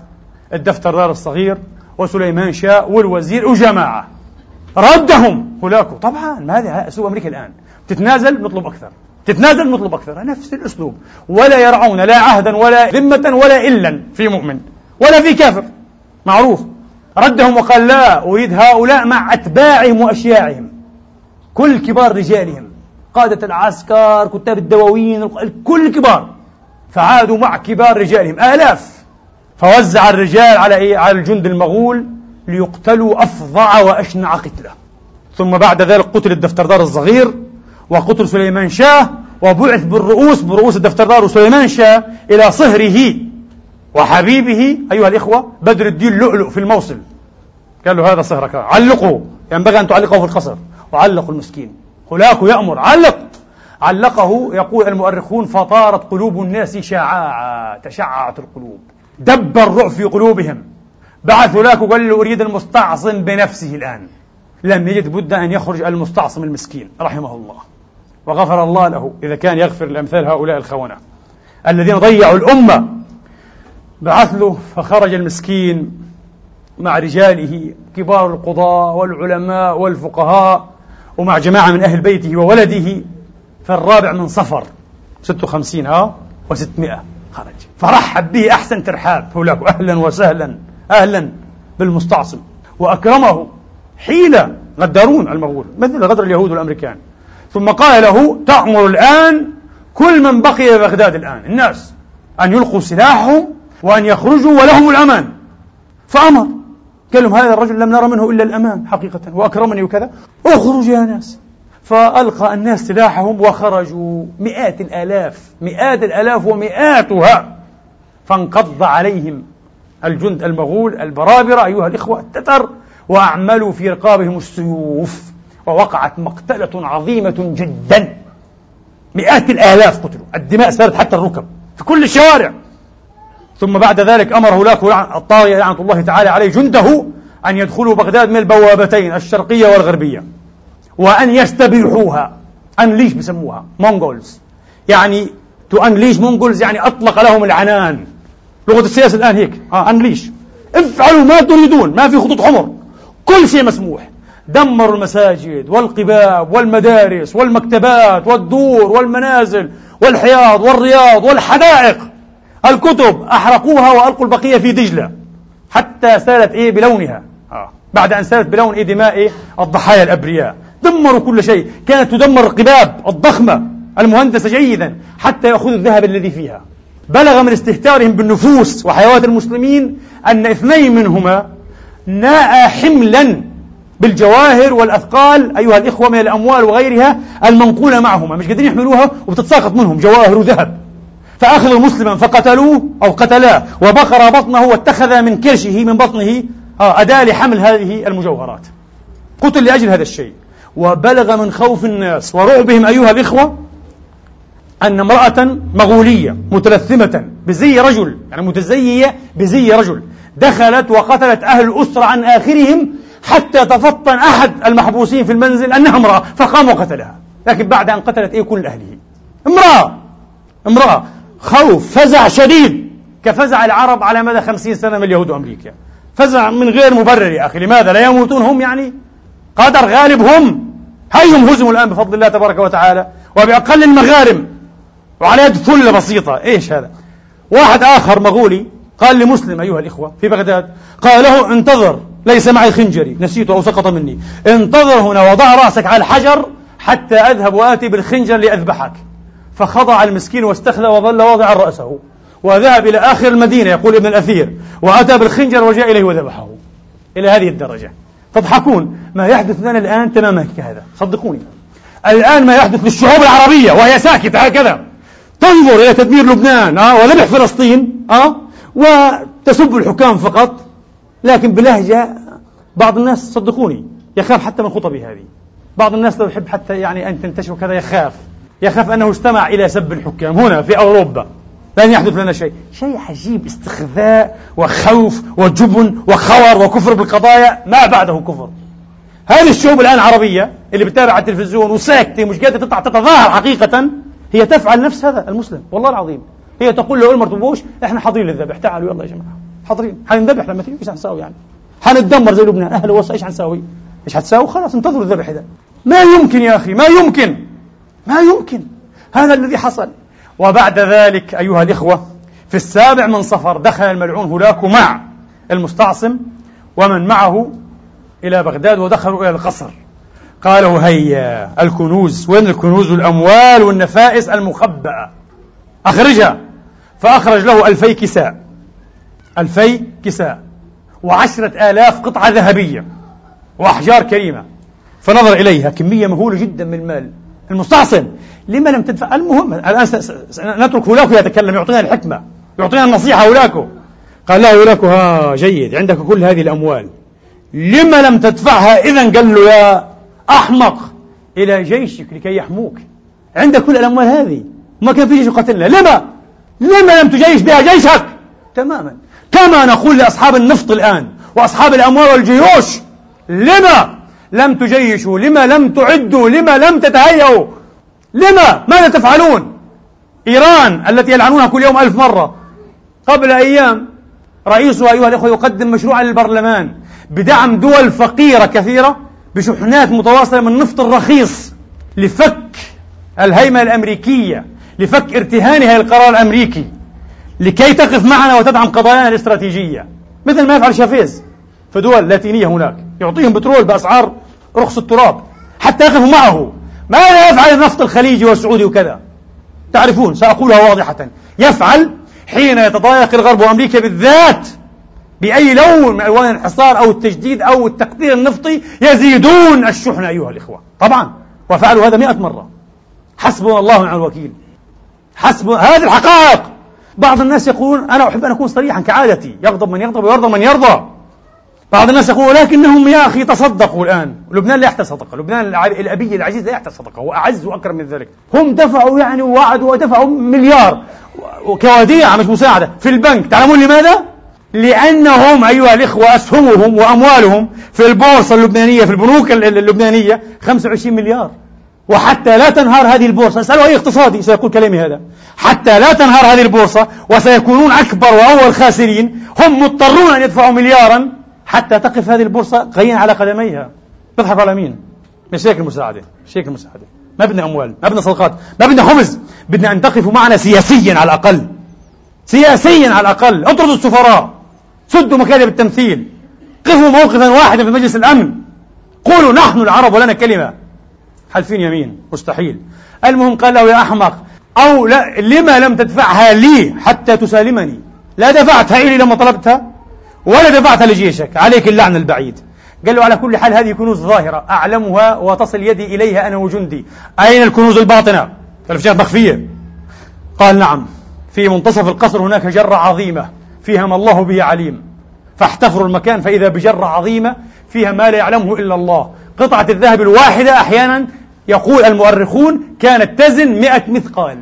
الدفتر دار الصغير. وسليمان شاه والوزير وجماعة. ردهم هولاكو طبعا ما هذا أسلوب أمريكا الآن. تتنازل نطلب أكثر. تتنازل نطلب أكثر. نفس الأسلوب. ولا يرعون لا عهدا ولا ذمة ولا إلا في مؤمن. ولا في كافر. معروف. ردهم وقال لا أريد هؤلاء مع أتباعهم وأشياعهم. كل كبار رجالهم. قادة العسكر كتاب الدواوين الكل كبار. فعادوا مع كبار رجالهم. آلاف. فوزع الرجال على إيه؟ على الجند المغول ليقتلوا أفظع وأشنع قتلة. ثم بعد ذلك قتل الدفتردار الصغير وقتل سليمان شاه وبعث بالرؤوس برؤوس الدفتردار وسليمان شاه إلى صهره وحبيبه. أيها الإخوة بدر الدين لؤلؤ في الموصل. قال له هذا صهرك علقوا ينبغي أن تعلقه في القصر. وعلقوا المسكين. هناك يأمر. علق. علقه يقول المؤرخون فطارت قلوب الناس شعاعا تشععت القلوب. دب الرعب في قلوبهم. بعث هناك وقال له أريد المستعصم بنفسه الآن. لم يجد بد أن يخرج المستعصم المسكين رحمه الله. وغفر الله له إذا كان يغفر لأمثال هؤلاء الخونة. الذين ضيعوا الأمة. بعث له فخرج المسكين مع رجاله كبار القضاة والعلماء والفقهاء ومع جماعة من أهل بيته وولده في الرابع من صفر. 56 ها؟ و600 خرج. فرحب به أحسن ترحاب. هولاك أهلا وسهلا أهلا بالمستعصم. وأكرمه حيلة غدارون المغول مثل غدر اليهود والأمريكان. ثم قال له تأمر الآن كل من بقي بغداد الآن الناس أن يلقوا سلاحهم وأن يخرجوا ولهم الأمان. فأمر. قال لهم هذا الرجل لم نرى منه إلا الأمان حقيقة وأكرمني وكذا. اخرجوا يا ناس. فألقى الناس سلاحهم وخرجوا مئات الآلاف مئات الآلاف ومئاتها. فانقض عليهم الجند المغول البرابرة أيها الإخوة التتر وأعملوا في رقابهم السيوف. ووقعت مقتلة عظيمة جدا. مئات الآلاف قتلوا. الدماء سالت حتى الركب في كل الشوارع. ثم بعد ذلك أمر هولاك الطاغية لعنة الله تعالى عليه جنده أن يدخلوا بغداد من البوابتين الشرقية والغربية. وأن يستبيحوها. unleash بسموها Mongols يعني to unleash Mongols يعني أطلق لهم العنان. لغة السياسة الآن هيك. آه unleash افعلوا ما تريدون. ما في خطوط حمر. كل شيء مسموح. دمروا المساجد والقباب والمدارس والمكتبات والدور والمنازل والحياض والرياض والحدائق. الكتب أحرقوها وألقوا البقية في دجلة. حتى سالت إيه بلونها. آه. بعد أن سالت بلون إيه دماء إيه؟ الضحايا الأبرياء. دمروا كل شيء. كانت تدمر القباب الضخمة المهندسة جيدا حتى يأخذوا الذهب الذي فيها. بلغ من استهتارهم بالنفوس وحيوات المسلمين أن اثنين منهما ناء حملا بالجواهر والأثقال أيها الإخوة من الأموال وغيرها المنقولة معهما. مش قادرين يحملوها وبتتساقط منهم. جواهر وذهب. فأخذوا مسلما فقتلوه أو قتلاه وبقر بطنه واتخذ من كرشه من بطنه. آه، أداة لحمل هذه المجوهرات. قتل لأجل هذا الشيء. وبلغ من خوف الناس ورعبهم أيها الإخوة أن امرأة مغولية متلثمة بزي رجل يعني متزيية بزي رجل دخلت وقتلت أهل الأسرة عن آخرهم حتى تفطن أحد المحبوسين في المنزل أنها امرأة فقام وقتلها. لكن بعد أن قتلت إيه كل أهله؟ امرأة امرأة. خوف فزع شديد كفزع العرب على مدى خمسين سنة من اليهود وأمريكا. فزع من غير مبرر يا أخي لماذا؟ لا يموتون هم يعني؟ قدر غالب هم هيهم هزموا الآن بفضل الله تبارك وتعالى وبأقل المغارم وعلى يد ثلة بسيطة. إيش هذا؟ واحد آخر مغولي قال لمسلم أيها الإخوة في بغداد قال له انتظر ليس معي خنجري نسيته أو سقط مني. انتظر هنا وضع رأسك على الحجر حتى أذهب وآتي بالخنجر لأذبحك. فخضع المسكين واستخلى وظل واضعا رأسه وذهب إلى آخر المدينة يقول ابن الأثير وأتى بالخنجر وجاء إليه وذبحه. إلى هذه الدرجة. تضحكون ما يحدث لنا الآن تماما كهذا. صدقوني. الآن ما يحدث للشعوب العربية وهي ساكتة هكذا. تنظر إلى تدمير لبنان أه وذبح فلسطين أه وتسب الحكام فقط. لكن بلهجة بعض الناس صدقوني يخاف حتى من خطبي هذه. بعض الناس لو يحب حتى يعني أن تنتشر كذا يخاف. يخاف أنه استمع إلى سب الحكام هنا في أوروبا. لن يحدث لنا شيء. شيء عجيب استخفاء وخوف وجبن وخور وكفر بالقضايا. ما بعده كفر. هذه الشعوب الآن العربية اللي بتتابع على التلفزيون وساكتة مش قادرة تطلع تتظاهر حقيقة هي تفعل نفس هذا المسلم. والله العظيم. هي تقول له بوش إحنا حاضرين للذبح. تعالوا يلا يا جماعة. حاضرين. حنذبح لما تيجي. إيش حنساوي يعني؟ حنتدمر زي لبنان. أهلا وسهلا إيش حنساوي؟ إيش حتساوي؟ خلاص انتظروا الذبح ده ما يمكن يا أخي ما يمكن. ما يمكن. هذا الذي حصل. وبعد ذلك أيها الإخوة في السابع من صفر دخل الملعون هولاكو مع المستعصم ومن معه إلى بغداد ودخلوا إلى القصر. قالوا هيا الكنوز وين الكنوز؟ والأموال والنفائس المخبأة. أخرجها. فأخرج له ألفي كساء. ألفي كساء. وعشرة آلاف قطعة ذهبية. وأحجار كريمة. فنظر إليها كمية مهولة جدا من المال. المستعصم لما لم تدفع؟ المهم الآن نترك هولاكو يتكلم يعطينا الحكمة يعطينا النصيحة هولاكو. قال له هولاكو ها جيد عندك كل هذه الأموال. لما لم تدفعها؟ إذا قال له يا أحمق إلى جيشك لكي يحموك. عندك كل الأموال هذه؟ ما كان في جيش يقاتلنا لما؟ لما لم تجيش بها جيشك؟ تماما. كما نقول لأصحاب النفط الآن وأصحاب الأموال والجيوش لما؟ لم تجيشوا لما لم تعدوا لما لم تتهيئوا لما؟ ماذا تفعلون؟ إيران التي يلعنونها كل يوم ألف مرة. قبل أيام رئيسها أيها الأخوة يقدم مشروعا للبرلمان بدعم دول فقيرة كثيرة بشحنات متواصلة من النفط الرخيص لفك الهيمنة الأمريكية لفك ارتهانها للقرار الأمريكي لكي تقف معنا وتدعم قضايانا الاستراتيجية. مثل ما يفعل شافيز. دول لاتينية هناك. يعطيهم بترول بأسعار رخص التراب. حتى يقفوا معه. ماذا يفعل النفط الخليجي والسعودي وكذا. تعرفون سأقولها واضحة. يفعل حين يتضايق الغرب وأمريكا بالذات بأي لون من ألوان الحصار أو التجديد أو التقدير النفطي يزيدون الشحنة أيها الإخوة. طبعا. وفعلوا هذا مئة مرة. حسبنا الله ونعم الوكيل. حسب هذه الحقائق. بعض الناس يقولون أنا أحب أن أكون صريحا كعادتي. يغضب من يغضب ويرضى من يرضى. بعض الناس يقول ولكنهم يا أخي تصدقوا الآن. لبنان لا يحتاج صدقة لبنان الأبي العزيز لا يحتاج صدقة هو أعز وأكرم من ذلك. هم دفعوا يعني ووعدوا ودفعوا مليار. كوديعة مش مساعدة. في البنك. تعلمون لماذا؟ لأنهم أيها الإخوة أسهمهم وأموالهم في البورصة اللبنانية في البنوك اللبنانية. 25 مليار. وحتى لا تنهار هذه البورصة. أسألوا أي اقتصادي سيقول كلامي هذا. حتى لا تنهار هذه البورصة وسيكونون أكبر وأول خاسرين. هم مضطرون أن يدفعوا مليارا. حتى تقف هذه البورصة قيا على قدميها. تضحك على مين؟ مش هيك المساعدة. هيك المساعدة. ما بدنا أموال ما بدنا صدقات ما بدنا خبز بدنا أن تقفوا معنا سياسيا على الأقل. سياسيا على الأقل. اطردوا السفراء. سدوا مكاتب التمثيل. قفوا موقفا واحدا في مجلس الأمن. قولوا نحن العرب ولنا كلمة. حلفين يمين. مستحيل. المهم قال له يا أحمق أو لا لما لم تدفعها لي حتى تسالمني؟ لا دفعتها إلي لما طلبتها؟ ولا دفعتها لجيشك عليك اللعن البعيد. قال له على كل حال هذه كنوز ظاهرة أعلمها وتصل يدي إليها أنا وجندي. أين الكنوز الباطنة؟ الأشياء مخفية قال نعم في منتصف القصر هناك جرة عظيمة فيها ما الله به عليم. فاحتفروا المكان فإذا بجرة عظيمة فيها ما لا يعلمه إلا الله. قطعة الذهب الواحدة أحيانا يقول المؤرخون كانت تزن مئة مثقال.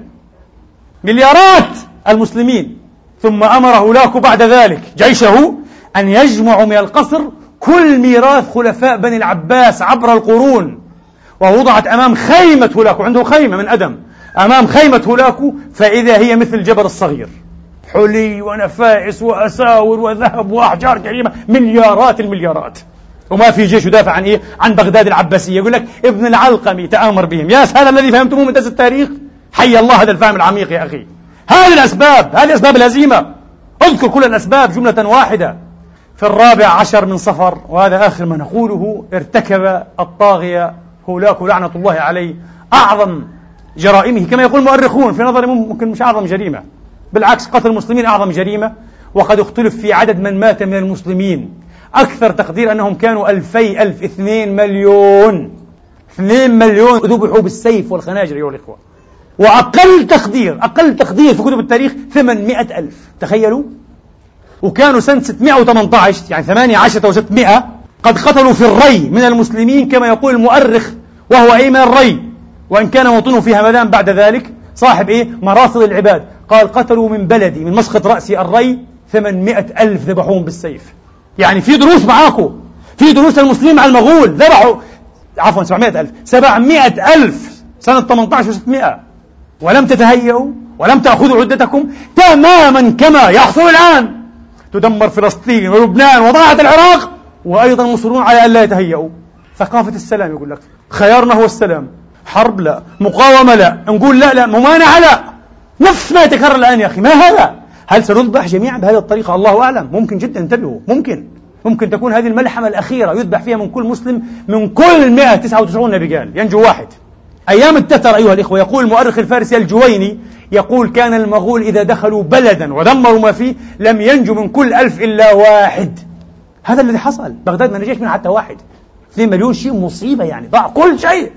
مليارات المسلمين. ثم أمر هولاكو بعد ذلك. جيشه أن يجمعوا من القصر كل ميراث خلفاء بني العباس عبر القرون. ووضعت أمام خيمة هولاكو. عنده خيمة من أدم. أمام خيمة هولاكو فإذا هي مثل الجبل الصغير. حلي ونفائس وأساور وذهب وأحجار كريمة. مليارات المليارات. وما في جيش يدافع عن إيه؟ عن بغداد العباسية. يقول لك ابن العلقمي تآمر بهم. ياس هذا الذي فهمتموه من درس التاريخ؟ حي الله هذا الفهم العميق يا أخي. هذه الأسباب هذه أسباب الهزيمة اذكر كل الأسباب جملة واحدة. في الرابع عشر من صفر وهذا آخر ما نقوله ارتكب الطاغية هولاك لعنة الله عليه أعظم جرائمه كما يقول المؤرخون في نظري ممكن مش أعظم جريمة بالعكس قتل المسلمين أعظم جريمة وقد اختلف في عدد من مات من المسلمين. أكثر تقدير أنهم كانوا ألفي ألف اثنين مليون اثنين مليون ذبحوا بالسيف والخناجر أيها الإخوة. وأقل تقدير أقل تقدير في كتب التاريخ ثمانمائة ألف. تخيلوا؟ وكانوا سنة 618 يعني 18 و600 قد قتلوا في الري من المسلمين كما يقول المؤرخ وهو أيمن الري؟ وإن كان وطنه في همدان بعد ذلك صاحب إيه؟ مراصد العباد. قال قتلوا من بلدي من مسقط رأسي الري 800 ألف ذبحوهم بالسيف. يعني في دروس معاكم في دروس المسلمين مع المغول ذبحوا عفوا 700 ألف. 700 ألف سنة 18 و600 ولم تتهيئوا ولم تأخذوا عدتكم تماما كما يحصل الآن. تدمر فلسطين ولبنان وضاعت العراق وأيضا مصرون على أن لا يتهيئوا ثقافة السلام يقول لك. خيارنا هو السلام. حرب لا. مقاومة لا. نقول لا لا. ممانعة لا. نفس ما يتكرر الآن يا أخي. ما هذا؟ هل سنذبح جميعا بهذه الطريقة؟ الله أعلم. ممكن جدا. انتبهوا. ممكن. ممكن تكون هذه الملحمة الأخيرة يذبح فيها من كل مسلم من كل 199 رجال ينجو واحد. أيام التتر أيها الإخوة يقول المؤرخ الفارسي الجويني يقول كان المغول إذا دخلوا بلدا ودمروا ما فيه لم ينجو من كل ألف إلا واحد. هذا الذي حصل. بغداد ما نجيش من حتى واحد. 2 مليون شيء مصيبة يعني ضاع كل شيء.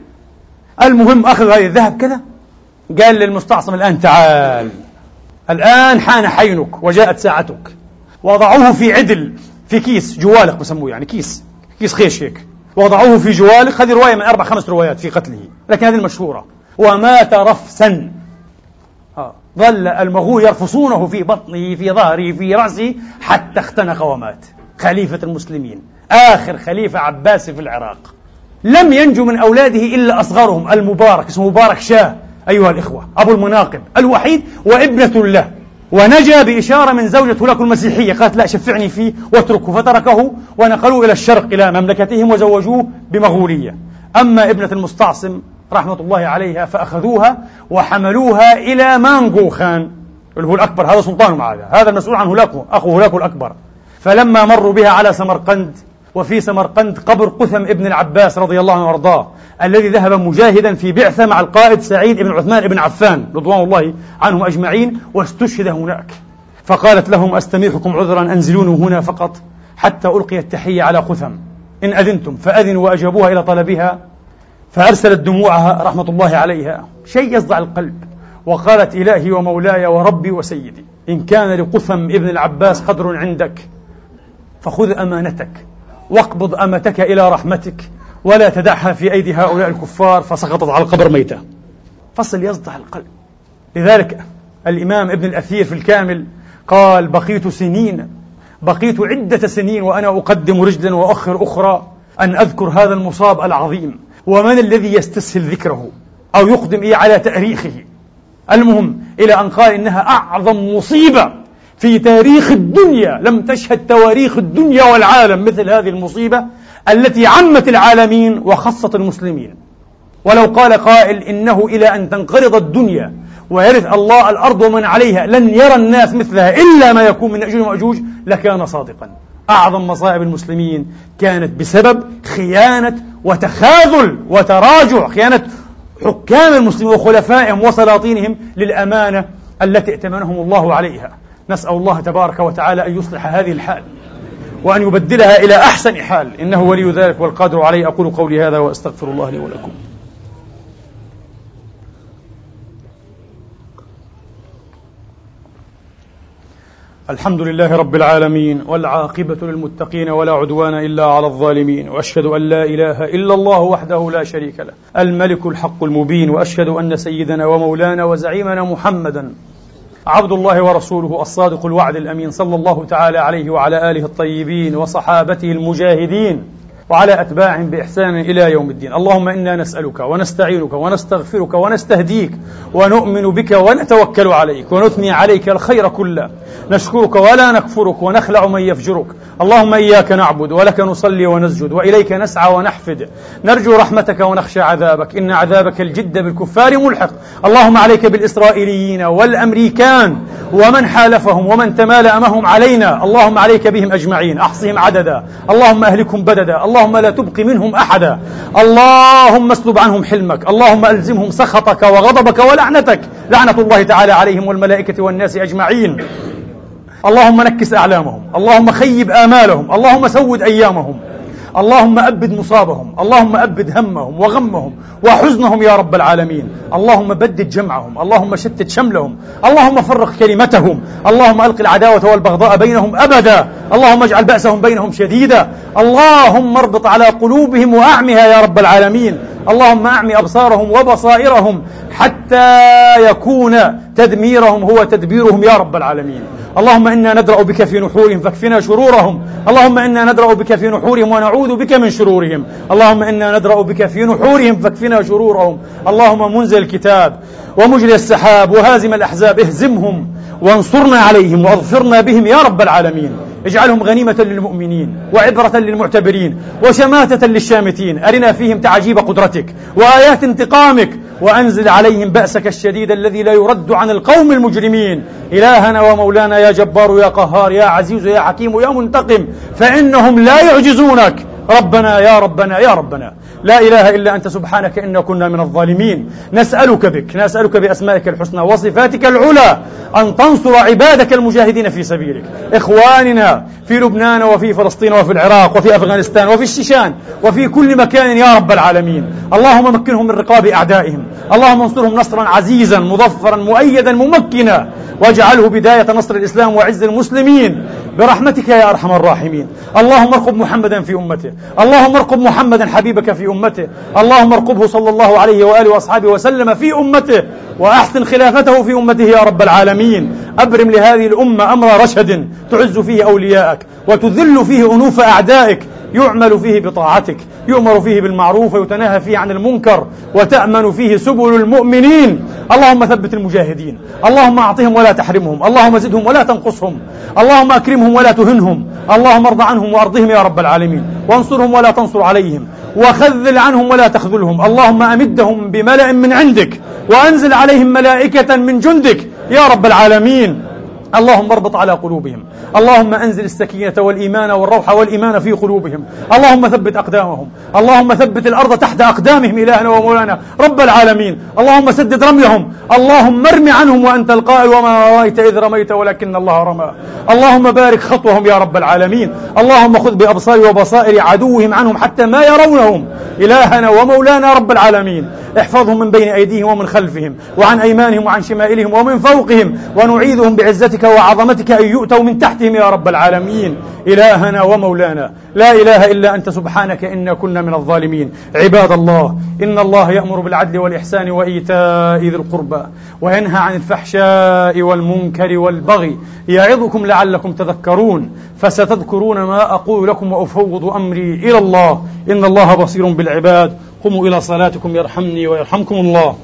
المهم أخذ هذه الذهب كذا قال للمستعصم الآن تعال الآن حان حينك وجاءت ساعتك. وضعوه في عدل في كيس جوالق بسموه يعني كيس كيس خيش هيك. وضعوه في جوالق هذه رواية من أربع خمس روايات في قتله لكن هذه المشهورة. ومات رفسا آه. ظل المغول يرفصونه في بطنه في ظهره في رأسه حتى اختنق ومات. خليفة المسلمين. آخر خليفة عباسي في العراق. لم ينجو من أولاده إلا أصغرهم المبارك اسمه مبارك شاه أيها الإخوة أبو المناقب الوحيد وابنة له. ونجا بإشارة من زوجته لك المسيحية. قالت لا شفعني فيه واتركه. فتركه ونقلوه إلى الشرق إلى مملكتهم وزوجوه بمغولية. أما ابنة المستعصم رحمة الله عليها فأخذوها وحملوها إلى مانغو خان. اللي هو الأكبر هذا سلطانهم هذا. هذا المسؤول عن هولاكو أخو هولاكو الأكبر. فلما مروا بها على سمرقند وفي سمرقند قبر قثم ابن العباس رضي الله عنه وارضاه الذي ذهب مجاهدا في بعثة مع القائد سعيد بن عثمان بن عفان رضوان الله عنهم أجمعين واستشهد هناك. فقالت لهم أستميحكم عذرا أنزلوني هنا فقط حتى ألقي التحية على قثم. إن أذنتم فأذنوا وأجابوها إلى طلبها فأرسلت دموعها رحمة الله عليها. شيء يصدع القلب. وقالت إلهي ومولاي وربي وسيدي إن كان لقثم ابن العباس قدر عندك فخذ أمانتك. واقبض أمتك إلى رحمتك ولا تدعها في أيدي هؤلاء الكفار فسقطت على القبر ميتة فصل يصدع القلب. لذلك الإمام ابن الأثير في الكامل قال بقيت سنين بقيت عدة سنين وأنا أقدم رجلا وأخر أخرى أن أذكر هذا المصاب العظيم ومن الذي يستسهل ذكره أو يقدم إيه على تأريخه. المهم إلى أن قال إنها أعظم مصيبة في تاريخ الدنيا لم تشهد تواريخ الدنيا والعالم مثل هذه المصيبة التي عمت العالمين وخصت المسلمين. ولو قال قائل إنه إلى أن تنقرض الدنيا ويرث الله الأرض ومن عليها لن يرى الناس مثلها إلا ما يكون من أجوج ومأجوج لكان صادقا. أعظم مصائب المسلمين كانت بسبب خيانة وتخاذل وتراجع خيانة حكام المسلمين وخلفائهم وسلاطينهم للأمانة التي ائتمنهم الله عليها. نسأل الله تبارك وتعالى أن يصلح هذه الحال وأن يبدلها إلى أحسن حال. إنه ولي ذلك والقادر عليه. أقول قولي هذا وأستغفر الله لي ولكم. الحمد لله رب العالمين والعاقبة للمتقين ولا عدوان إلا على الظالمين وأشهد أن لا إله إلا الله وحده لا شريك له. الملك الحق المبين وأشهد أن سيدنا ومولانا وزعيمنا محمدا عبد الله ورسوله الصادق الوعد الأمين صلى الله تعالى عليه وعلى آله الطيبين وصحابته المجاهدين. وعلى أتباعهم بإحسان إلى يوم الدين. اللهم إنا نسألك ونستعينك ونستغفرك ونستهديك ونؤمن بك ونتوكل عليك ونثني عليك الخير كله. نشكرك ولا نكفرك ونخلع من يفجرك. اللهم إياك نعبد ولك نصلي ونسجد وإليك نسعى ونحفد. نرجو رحمتك ونخشى عذابك. إن عذابك الجد بالكفار ملحق. اللهم عليك بالإسرائيليين والأمريكان ومن حالفهم ومن تمالأ أمهم علينا. اللهم عليك بهم أجمعين. أحصهم عددا. اللهم أهلكهم بددا. اللهم لا تبق منهم أحدا. اللهم اسلب عنهم حلمك. اللهم ألزمهم سخطك وغضبك ولعنتك. لعنة الله تعالى عليهم والملائكة والناس أجمعين. اللهم نكس أعلامهم. اللهم خيب آمالهم. اللهم سود أيامهم. اللهم أبد مصابهم اللهم أبد همهم وغمهم وحزنهم يا رب العالمين. اللهم بدد جمعهم اللهم شتت شملهم اللهم فرق كلمتهم اللهم ألق العداوة والبغضاء بينهم أبدا اللهم اجعل بأسهم بينهم شديدا اللهم اربط على قلوبهم وأعمها يا رب العالمين. اللهم أعمي أبصارهم وبصائرهم حتى يكون تدميرهم هو تدبيرهم يا رب العالمين. اللهم إنا ندرأ بك في نحورهم فاكفنا شرورهم. اللهم إنا ندرأ بك في نحورهم ونعوذ بك من شرورهم. اللهم إنا ندرأ بك في نحورهم فاكفنا شرورهم. اللهم منزل الكتاب ومجري السحاب وهازم الأحزاب اهزمهم وانصرنا عليهم واظفرنا بهم يا رب العالمين. اجعلهم غنيمة للمؤمنين وعبرة للمعتبرين وشماتة للشامتين. أرنا فيهم تعجيب قدرتك وآيات انتقامك وأنزل عليهم بأسك الشديد الذي لا يرد عن القوم المجرمين. إلهنا ومولانا يا جبار يا قهار يا عزيز يا حكيم يا منتقم فإنهم لا يعجزونك. ربنا يا ربنا يا ربنا. لا إله إلا أنت سبحانك إنا كنا من الظالمين. نسألك بك نسألك بأسمائك الحسنى وصفاتك العلى أن تنصر عبادك المجاهدين في سبيلك. إخواننا في لبنان وفي فلسطين وفي العراق وفي أفغانستان وفي الشيشان وفي كل مكان يا رب العالمين. اللهم مكنهم من رقاب أعدائهم. اللهم انصرهم نصرا عزيزا مظفرا مؤيدا ممكنا. واجعله بداية نصر الإسلام وعز المسلمين. برحمتك يا أرحم الراحمين. اللهم ارقب محمدا في أمته. اللهم ارقب محمدا حبيبك في أمته. اللهم ارقبه صلى الله عليه وآله وأصحابه وسلم في أمته وأحسن خلافته في أمته يا رب العالمين. أبرم لهذه الأمة أمر رشد تعز فيه أولياءك وتذل فيه أنوف أعدائك يعمل فيه بطاعتك يؤمر فيه بالمعروف ويتناهى فيه عن المنكر وتأمن فيه سبل المؤمنين. اللهم ثبت المجاهدين اللهم أعطهم ولا تحرمهم اللهم زدهم ولا تنقصهم اللهم أكرمهم ولا تهنهم اللهم ارض عنهم وأرضهم يا رب العالمين وانصرهم ولا تنصر عليهم. وخذل عنهم ولا تخذلهم. اللهم أمدهم بملأ من عندك وأنزل عليهم ملائكة من جندك. يا رب العالمين. اللهم اربط على قلوبهم. اللهم انزل السكينة والإيمان والروح والإيمان في قلوبهم. اللهم ثبت أقدامهم. اللهم ثبت الأرض تحت أقدامهم إلهنا ومولانا. رب العالمين. اللهم سدد رميهم. اللهم ارم عنهم وأنت القائل وما رأيت إذ رميت ولكن الله رمى. اللهم بارك خطوهم يا رب العالمين. اللهم خذ بأبصار وبصائر عدوهم عنهم حتى ما يرونهم. إلهنا ومولانا رب العالمين. احفظهم من بين أيديهم ومن خلفهم وعن أيمانهم وعن شمائلهم ومن فوقهم ونعيذهم بعزتك قدرتك وعظمتك أن يؤتوا من تحتهم يا رب العالمين. إلهنا ومولانا. لا إله إلا أنت سبحانك إنا كنا من الظالمين. عباد الله إن الله يأمر بالعدل والإحسان وإيتاء ذي القربى وينهى عن الفحشاء والمنكر والبغي يعظكم لعلكم تذكرون. فستذكرون ما أقول لكم وأفوض أمري إلى الله. إن الله بصير بالعباد. قوموا إلى صلاتكم يرحمني ويرحمكم الله.